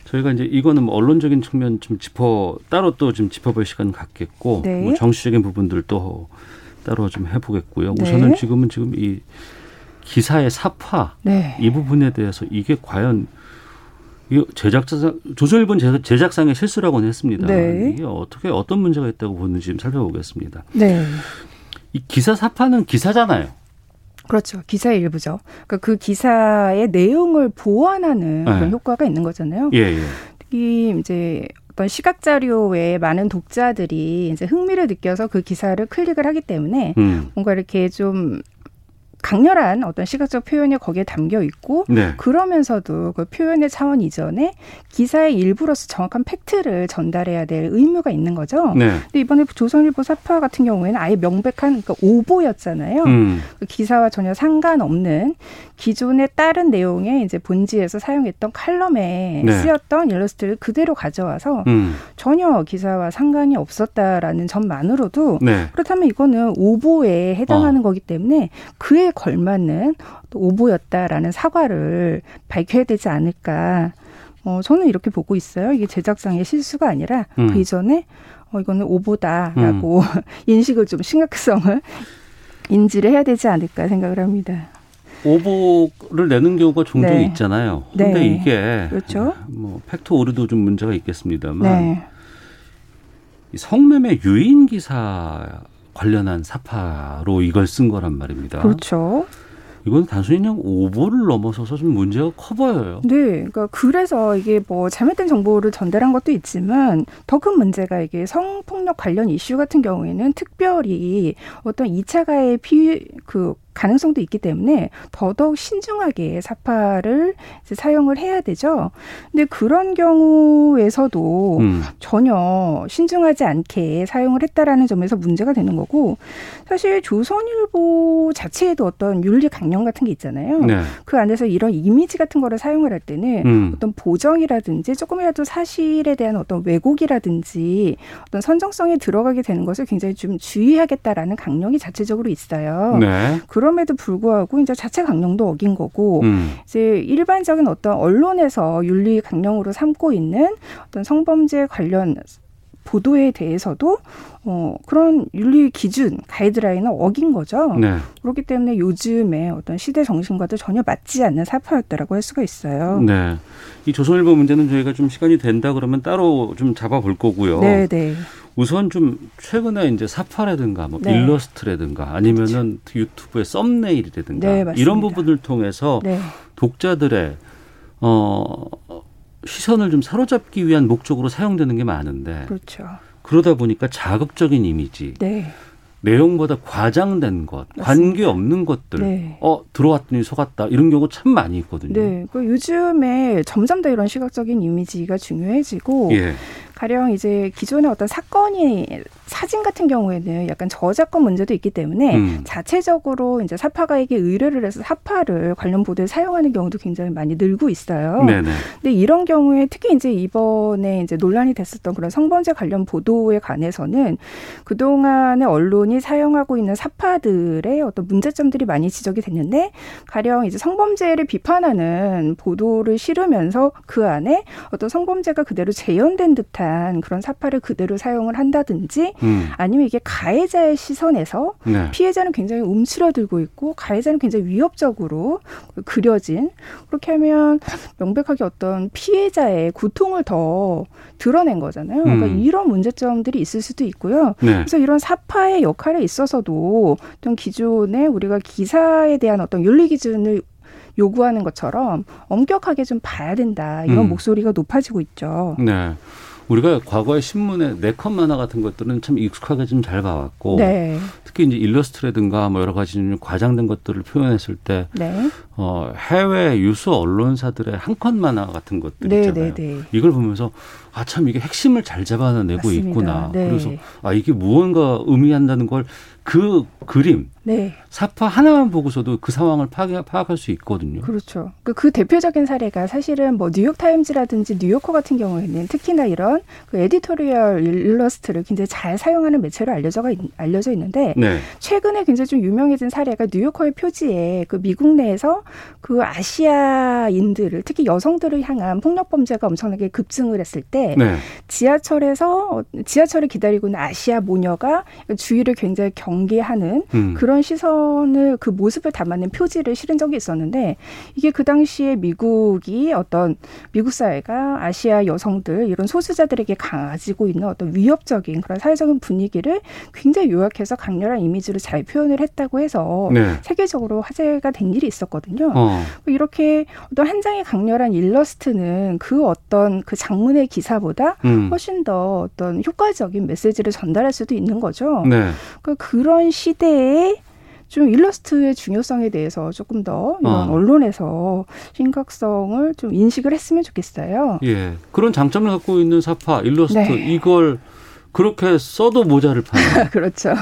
[SPEAKER 3] 저희가 이제 이거는 뭐 언론적인 측면 좀 짚어 따로 또 좀 짚어볼 시간 갖겠고
[SPEAKER 23] 네.
[SPEAKER 3] 뭐 정치적인 부분들 또 따로 좀 해보겠고요.
[SPEAKER 23] 네.
[SPEAKER 3] 우선은 지금은 지금 이 기사의 사파
[SPEAKER 23] 네.
[SPEAKER 3] 이 부분에 대해서 이게 과연 이 제작자 조선일보는 제작- 제작상의 실수라고는 했습니다.
[SPEAKER 23] 네.
[SPEAKER 3] 이게 어떻게 어떤 문제가 있다고 보는지 좀 살펴보겠습니다.
[SPEAKER 23] 네.
[SPEAKER 3] 이 기사 사파는 기사잖아요.
[SPEAKER 23] 그렇죠. 기사의 일부죠. 그러니까 그 기사의 내용을 보완하는
[SPEAKER 3] 네.
[SPEAKER 23] 그런 효과가 있는 거잖아요.
[SPEAKER 3] 예, 예.
[SPEAKER 23] 특히 이제 어떤 시각 자료에 많은 독자들이 이제 흥미를 느껴서 그 기사를 클릭을 하기 때문에
[SPEAKER 3] 음.
[SPEAKER 23] 뭔가 이렇게 좀 강렬한 어떤 시각적 표현이 거기에 담겨 있고
[SPEAKER 3] 네.
[SPEAKER 23] 그러면서도 그 표현의 차원 이전에 기사의 일부로서 정확한 팩트를 전달해야 될 의무가 있는 거죠.
[SPEAKER 3] 네.
[SPEAKER 23] 근데 이번에 조선일보 사파 같은 경우에는 아예 명백한 그러니까 오보였잖아요.
[SPEAKER 3] 음.
[SPEAKER 23] 그 기사와 전혀 상관없는 기존의 다른 내용의 이제 본지에서 사용했던 칼럼에
[SPEAKER 3] 네.
[SPEAKER 23] 쓰였던 일러스트를 그대로 가져와서
[SPEAKER 3] 음.
[SPEAKER 23] 전혀 기사와 상관이 없었다라는 점만으로도
[SPEAKER 3] 네.
[SPEAKER 23] 그렇다면 이거는 오보에 해당하는 거기 때문에 그에 걸맞는 또 오보였다라는 사과를 밝혀야 되지 않을까. 어, 저는 이렇게 보고 있어요. 이게 제작상의 실수가 아니라
[SPEAKER 3] 음.
[SPEAKER 23] 그 이전에 어, 이거는 오보다라고 인식을 좀 심각성을 인지를 해야 되지 않을까 생각을 합니다.
[SPEAKER 3] 오보를 내는 경우가 종종
[SPEAKER 23] 네.
[SPEAKER 3] 있잖아요. 근데
[SPEAKER 23] 네.
[SPEAKER 3] 이게
[SPEAKER 23] 그렇죠.
[SPEAKER 3] 뭐 팩트 오류도 좀 문제가 있겠습니다만
[SPEAKER 23] 네.
[SPEAKER 3] 이 성매매 유인 기사 관련한 사파로 이걸 쓴 거란 말입니다.
[SPEAKER 23] 그렇죠.
[SPEAKER 3] 이건 단순히 그냥 오보를 넘어서서 좀 문제가 커 보여요.
[SPEAKER 23] 네, 그러니까 그래서 이게 뭐 잘못된 정보를 전달한 것도 있지만 더 큰 문제가 이게 성폭력 관련 이슈 같은 경우에는 특별히 어떤 2차 가해 피그 가능성도 있기 때문에 더더욱 신중하게 사파를 사용을 해야 되죠. 근데 그런 경우에서도
[SPEAKER 3] 음.
[SPEAKER 23] 전혀 신중하지 않게 사용을 했다라는 점에서 문제가 되는 거고 사실 조선일보 자체에도 어떤 윤리 강령 같은 게 있잖아요.
[SPEAKER 3] 네.
[SPEAKER 23] 그 안에서 이런 이미지 같은 거를 사용을 할 때는
[SPEAKER 3] 음.
[SPEAKER 23] 어떤 보정이라든지 조금이라도 사실에 대한 어떤 왜곡이라든지 어떤 선정성이 들어가게 되는 것을 굉장히 좀 주의하겠다라는 강령이 자체적으로 있어요.
[SPEAKER 3] 네.
[SPEAKER 23] 그럼에도 불구하고 이제 자체 강령도 어긴 거고
[SPEAKER 3] 음.
[SPEAKER 23] 이제 일반적인 어떤 언론에서 윤리 강령으로 삼고 있는 어떤 성범죄 관련 보도에 대해서도 어 그런 윤리 기준 가이드라인을 어긴 거죠.
[SPEAKER 3] 네.
[SPEAKER 23] 그렇기 때문에 요즘에 어떤 시대 정신과도 전혀 맞지 않는 사파였다라고 할 수가 있어요.
[SPEAKER 3] 네. 이 조선일보 문제는 저희가 좀 시간이 된다 그러면 따로 좀 잡아볼 거고요.
[SPEAKER 23] 네, 네.
[SPEAKER 3] 우선 좀 최근에 이제 사파라든가 뭐
[SPEAKER 23] 네.
[SPEAKER 3] 일러스트라든가 아니면은 유튜브의 썸네일이라든가
[SPEAKER 23] 네.
[SPEAKER 3] 이런 부분을 통해서
[SPEAKER 23] 네.
[SPEAKER 3] 독자들의 어 시선을 좀 사로잡기 위한 목적으로 사용되는 게 많은데
[SPEAKER 23] 그렇죠.
[SPEAKER 3] 그러다 보니까 자극적인 이미지,
[SPEAKER 23] 네.
[SPEAKER 3] 내용보다 과장된 것, 관계 없는 것들,
[SPEAKER 23] 네.
[SPEAKER 3] 어 들어왔더니 속았다 이런 경우 참 많이 있거든요.
[SPEAKER 23] 네. 그 요즘에 점점 더 이런 시각적인 이미지가 중요해지고
[SPEAKER 3] 예.
[SPEAKER 23] 가령 이제 기존의 어떤 사건이 사진 같은 경우에는 약간 저작권 문제도 있기 때문에
[SPEAKER 3] 음.
[SPEAKER 23] 자체적으로 이제 사파가에게 의뢰를 해서 사파를 관련 보도에 사용하는 경우도 굉장히 많이 늘고 있어요.
[SPEAKER 3] 네네.
[SPEAKER 23] 근데 이런 경우에 특히 이제 이번에 이제 논란이 됐었던 그런 성범죄 관련 보도에 관해서는 그동안의 언론이 사용하고 있는 사파들의 어떤 문제점들이 많이 지적이 됐는데 가령 이제 성범죄를 비판하는 보도를 실으면서 그 안에 어떤 성범죄가 그대로 재현된 듯한 그런 사파를 그대로 사용을 한다든지
[SPEAKER 3] 음.
[SPEAKER 23] 아니면 이게 가해자의 시선에서
[SPEAKER 3] 네.
[SPEAKER 23] 피해자는 굉장히 움츠러들고 있고 가해자는 굉장히 위협적으로 그려진 그렇게 하면 명백하게 어떤 피해자의 고통을 더 드러낸 거잖아요. 그러니까
[SPEAKER 3] 음.
[SPEAKER 23] 이런 문제점들이 있을 수도 있고요.
[SPEAKER 3] 네.
[SPEAKER 23] 그래서 이런 사파의 역할에 있어서도 어떤 기존에 우리가 기사에 대한 어떤 윤리 기준을 요구하는 것처럼 엄격하게 좀 봐야 된다 이런
[SPEAKER 3] 음.
[SPEAKER 23] 목소리가 높아지고 있죠.
[SPEAKER 3] 네. 우리가 과거에 신문에 네컷 만화 같은 것들은 참 익숙하게 좀 잘 봐왔고
[SPEAKER 23] 네.
[SPEAKER 3] 특히 이제 일러스트라든가 뭐 여러 가지 좀 과장된 것들을 표현했을 때
[SPEAKER 23] 네.
[SPEAKER 3] 어, 해외 유수 언론사들의 한 컷 만화 같은 것들
[SPEAKER 23] 네,
[SPEAKER 3] 있잖아요.
[SPEAKER 23] 네, 네.
[SPEAKER 3] 이걸 보면서 아 참 이게 핵심을 잘 잡아내고
[SPEAKER 23] 맞습니다.
[SPEAKER 3] 있구나.
[SPEAKER 23] 네.
[SPEAKER 3] 그래서 아 이게 무언가 의미한다는 걸 그 그림
[SPEAKER 23] 네.
[SPEAKER 3] 삽화 하나만 보고서도 그 상황을 파악, 파악할 수 있거든요.
[SPEAKER 23] 그렇죠. 그, 그 대표적인 사례가 사실은 뭐 뉴욕 타임즈라든지 뉴요커 같은 경우에는 특히나 이런 그 editorial 일러스트를 굉장히 잘 사용하는 매체로 알려져 알려져 있는데
[SPEAKER 3] 네.
[SPEAKER 23] 최근에 굉장히 좀 유명해진 사례가 뉴요커의 표지에 그 미국 내에서 그 아시아인들을 특히 여성들을 향한 폭력 범죄가 엄청나게 급증을 했을 때
[SPEAKER 3] 네.
[SPEAKER 23] 지하철에서 지하철을 기다리고 있는 아시아 모녀가 주위를 굉장히 경계하는
[SPEAKER 3] 음.
[SPEAKER 23] 그런 시선을 그 모습을 담아낸 표지를 실은 적이 있었는데 이게 그 당시에 미국이 어떤 미국 사회가 아시아 여성들 이런 소수자들에게 가지고 있는 어떤 위협적인 그런 사회적인 분위기를 굉장히 요약해서 강렬한 이미지로 잘 표현을 했다고 해서
[SPEAKER 3] 네.
[SPEAKER 23] 세계적으로 화제가 된 일이 있었거든요.
[SPEAKER 3] 어.
[SPEAKER 23] 이렇게 어떤 한 장의 강렬한 일러스트는 그 어떤 그 장문의 기사보다
[SPEAKER 3] 음.
[SPEAKER 23] 훨씬 더 어떤 효과적인 메시지를 전달할 수도 있는 거죠.
[SPEAKER 3] 네.
[SPEAKER 23] 그러니까 그런 시대에 좀 일러스트의 중요성에 대해서 조금 더 이런
[SPEAKER 3] 어.
[SPEAKER 23] 언론에서 심각성을 좀 인식을 했으면 좋겠어요.
[SPEAKER 3] 예. 그런 장점을 갖고 있는 사파, 일러스트,
[SPEAKER 23] 네.
[SPEAKER 3] 이걸 그렇게 써도 모자를 파는.
[SPEAKER 23] 그렇죠.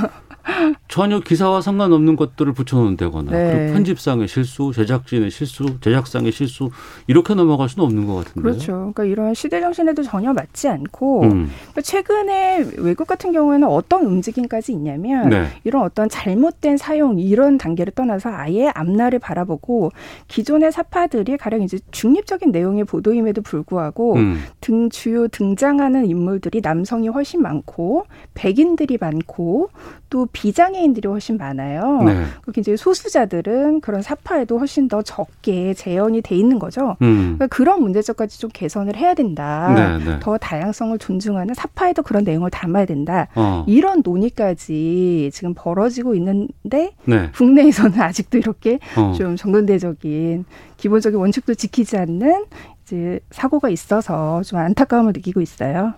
[SPEAKER 3] 전혀 기사와 상관없는 것들을 붙여놓는다거나
[SPEAKER 23] 네.
[SPEAKER 3] 그리고 편집상의 실수, 제작진의 실수, 제작상의 실수 이렇게 넘어갈 수는 없는 것 같은데.
[SPEAKER 23] 그렇죠. 그러니까 이런 시대 정신에도 전혀 맞지 않고
[SPEAKER 3] 음.
[SPEAKER 23] 그러니까 최근에 외국 같은 경우에는 어떤 움직임까지 있냐면
[SPEAKER 3] 네.
[SPEAKER 23] 이런 어떤 잘못된 사용 이런 단계를 떠나서 아예 앞날을 바라보고 기존의 사파들이 가령 이제 중립적인 내용의 보도임에도 불구하고
[SPEAKER 3] 음.
[SPEAKER 23] 등 주요 등장하는 인물들이 남성이 훨씬 많고 백인들이 많고 또 비장애 인들이 훨씬 많아요.
[SPEAKER 3] 네.
[SPEAKER 23] 이제 소수자들은 그런 사파에도 훨씬 더 적게 재현이 돼 있는 거죠.
[SPEAKER 3] 음.
[SPEAKER 23] 그러니까 그런 문제점까지 좀 개선을 해야 된다.
[SPEAKER 3] 네, 네.
[SPEAKER 23] 더 다양성을 존중하는 사파에도 그런 내용을 담아야 된다.
[SPEAKER 3] 어.
[SPEAKER 23] 이런 논의까지 지금 벌어지고 있는데
[SPEAKER 3] 네.
[SPEAKER 23] 국내에서는 아직도 이렇게
[SPEAKER 3] 어.
[SPEAKER 23] 좀 정근대적인 기본적인 원칙도 지키지 않는 이제 사고가 있어서 좀 안타까움을 느끼고 있어요.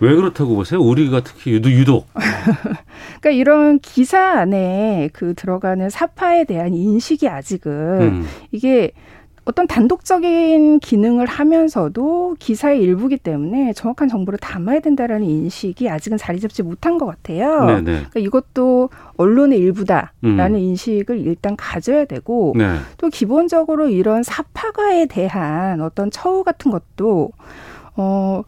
[SPEAKER 3] 왜 그렇다고 보세요? 우리가 특히 유독, 유독.
[SPEAKER 23] 그러니까 이런 기사 안에 그 들어가는 사파에 대한 인식이 아직은
[SPEAKER 3] 음.
[SPEAKER 23] 이게 어떤 단독적인 기능을 하면서도 기사의 일부기 때문에 정확한 정보를 담아야 된다라는 인식이 아직은 자리 잡지 못한 것 같아요.
[SPEAKER 3] 네네.
[SPEAKER 23] 그러니까 이것도 언론의 일부다라는
[SPEAKER 3] 음.
[SPEAKER 23] 인식을 일단 가져야 되고
[SPEAKER 3] 네.
[SPEAKER 23] 또 기본적으로 이런 사파가에 대한 어떤 처우 같은 것도 어,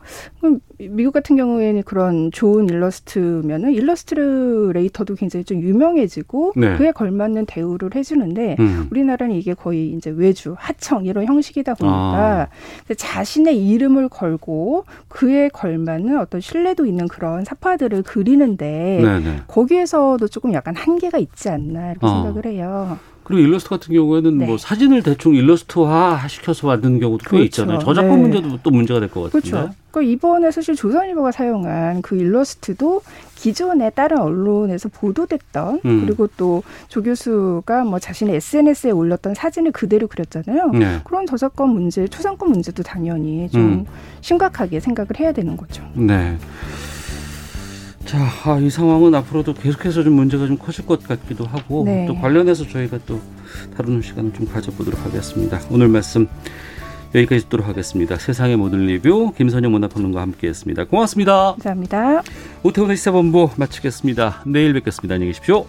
[SPEAKER 23] 미국 같은 경우에는 그런 좋은 일러스트면은 일러스트레이터도 굉장히 좀 유명해지고
[SPEAKER 3] 네.
[SPEAKER 23] 그에 걸맞는 대우를 해주는데
[SPEAKER 3] 음.
[SPEAKER 23] 우리나라는 이게 거의 이제 외주, 하청 이런 형식이다 보니까
[SPEAKER 3] 아.
[SPEAKER 23] 자신의 이름을 걸고 그에 걸맞는 어떤 신뢰도 있는 그런 사파들을 그리는데
[SPEAKER 3] 네네.
[SPEAKER 23] 거기에서도 조금 약간 한계가 있지 않나 이렇게
[SPEAKER 3] 어.
[SPEAKER 23] 생각을 해요.
[SPEAKER 3] 그리고 일러스트 같은 경우에는
[SPEAKER 23] 네.
[SPEAKER 3] 뭐 사진을 대충 일러스트화 시켜서 만드는 경우도 꽤
[SPEAKER 23] 그렇죠.
[SPEAKER 3] 있잖아요. 저작권
[SPEAKER 23] 네.
[SPEAKER 3] 문제도 또 문제가 될 것 같은데.
[SPEAKER 23] 그렇죠. 그러니까 이번에 사실 조선일보가 사용한 그 일러스트도 기존에 다른 언론에서 보도됐던
[SPEAKER 3] 음.
[SPEAKER 23] 그리고 또 조 교수가 뭐 자신의 SNS에 올렸던 사진을 그대로 그렸잖아요.
[SPEAKER 3] 네.
[SPEAKER 23] 그런 저작권 문제, 초상권 문제도 당연히 좀
[SPEAKER 3] 음.
[SPEAKER 23] 심각하게 생각을 해야 되는 거죠.
[SPEAKER 3] 네. 자, 아, 이 상황은 앞으로도 계속해서 좀 문제가 좀 커질 것 같기도 하고
[SPEAKER 23] 네.
[SPEAKER 3] 또 관련해서 저희가 또 다루는 시간을 좀 가져보도록 하겠습니다. 오늘 말씀 여기까지 듣도록 하겠습니다. 세상의 모든 리뷰 김선영 문화평론가와 함께했습니다. 고맙습니다.
[SPEAKER 23] 감사합니다.
[SPEAKER 3] 오태훈의 시사본부 마치겠습니다. 내일 뵙겠습니다. 안녕히 계십시오.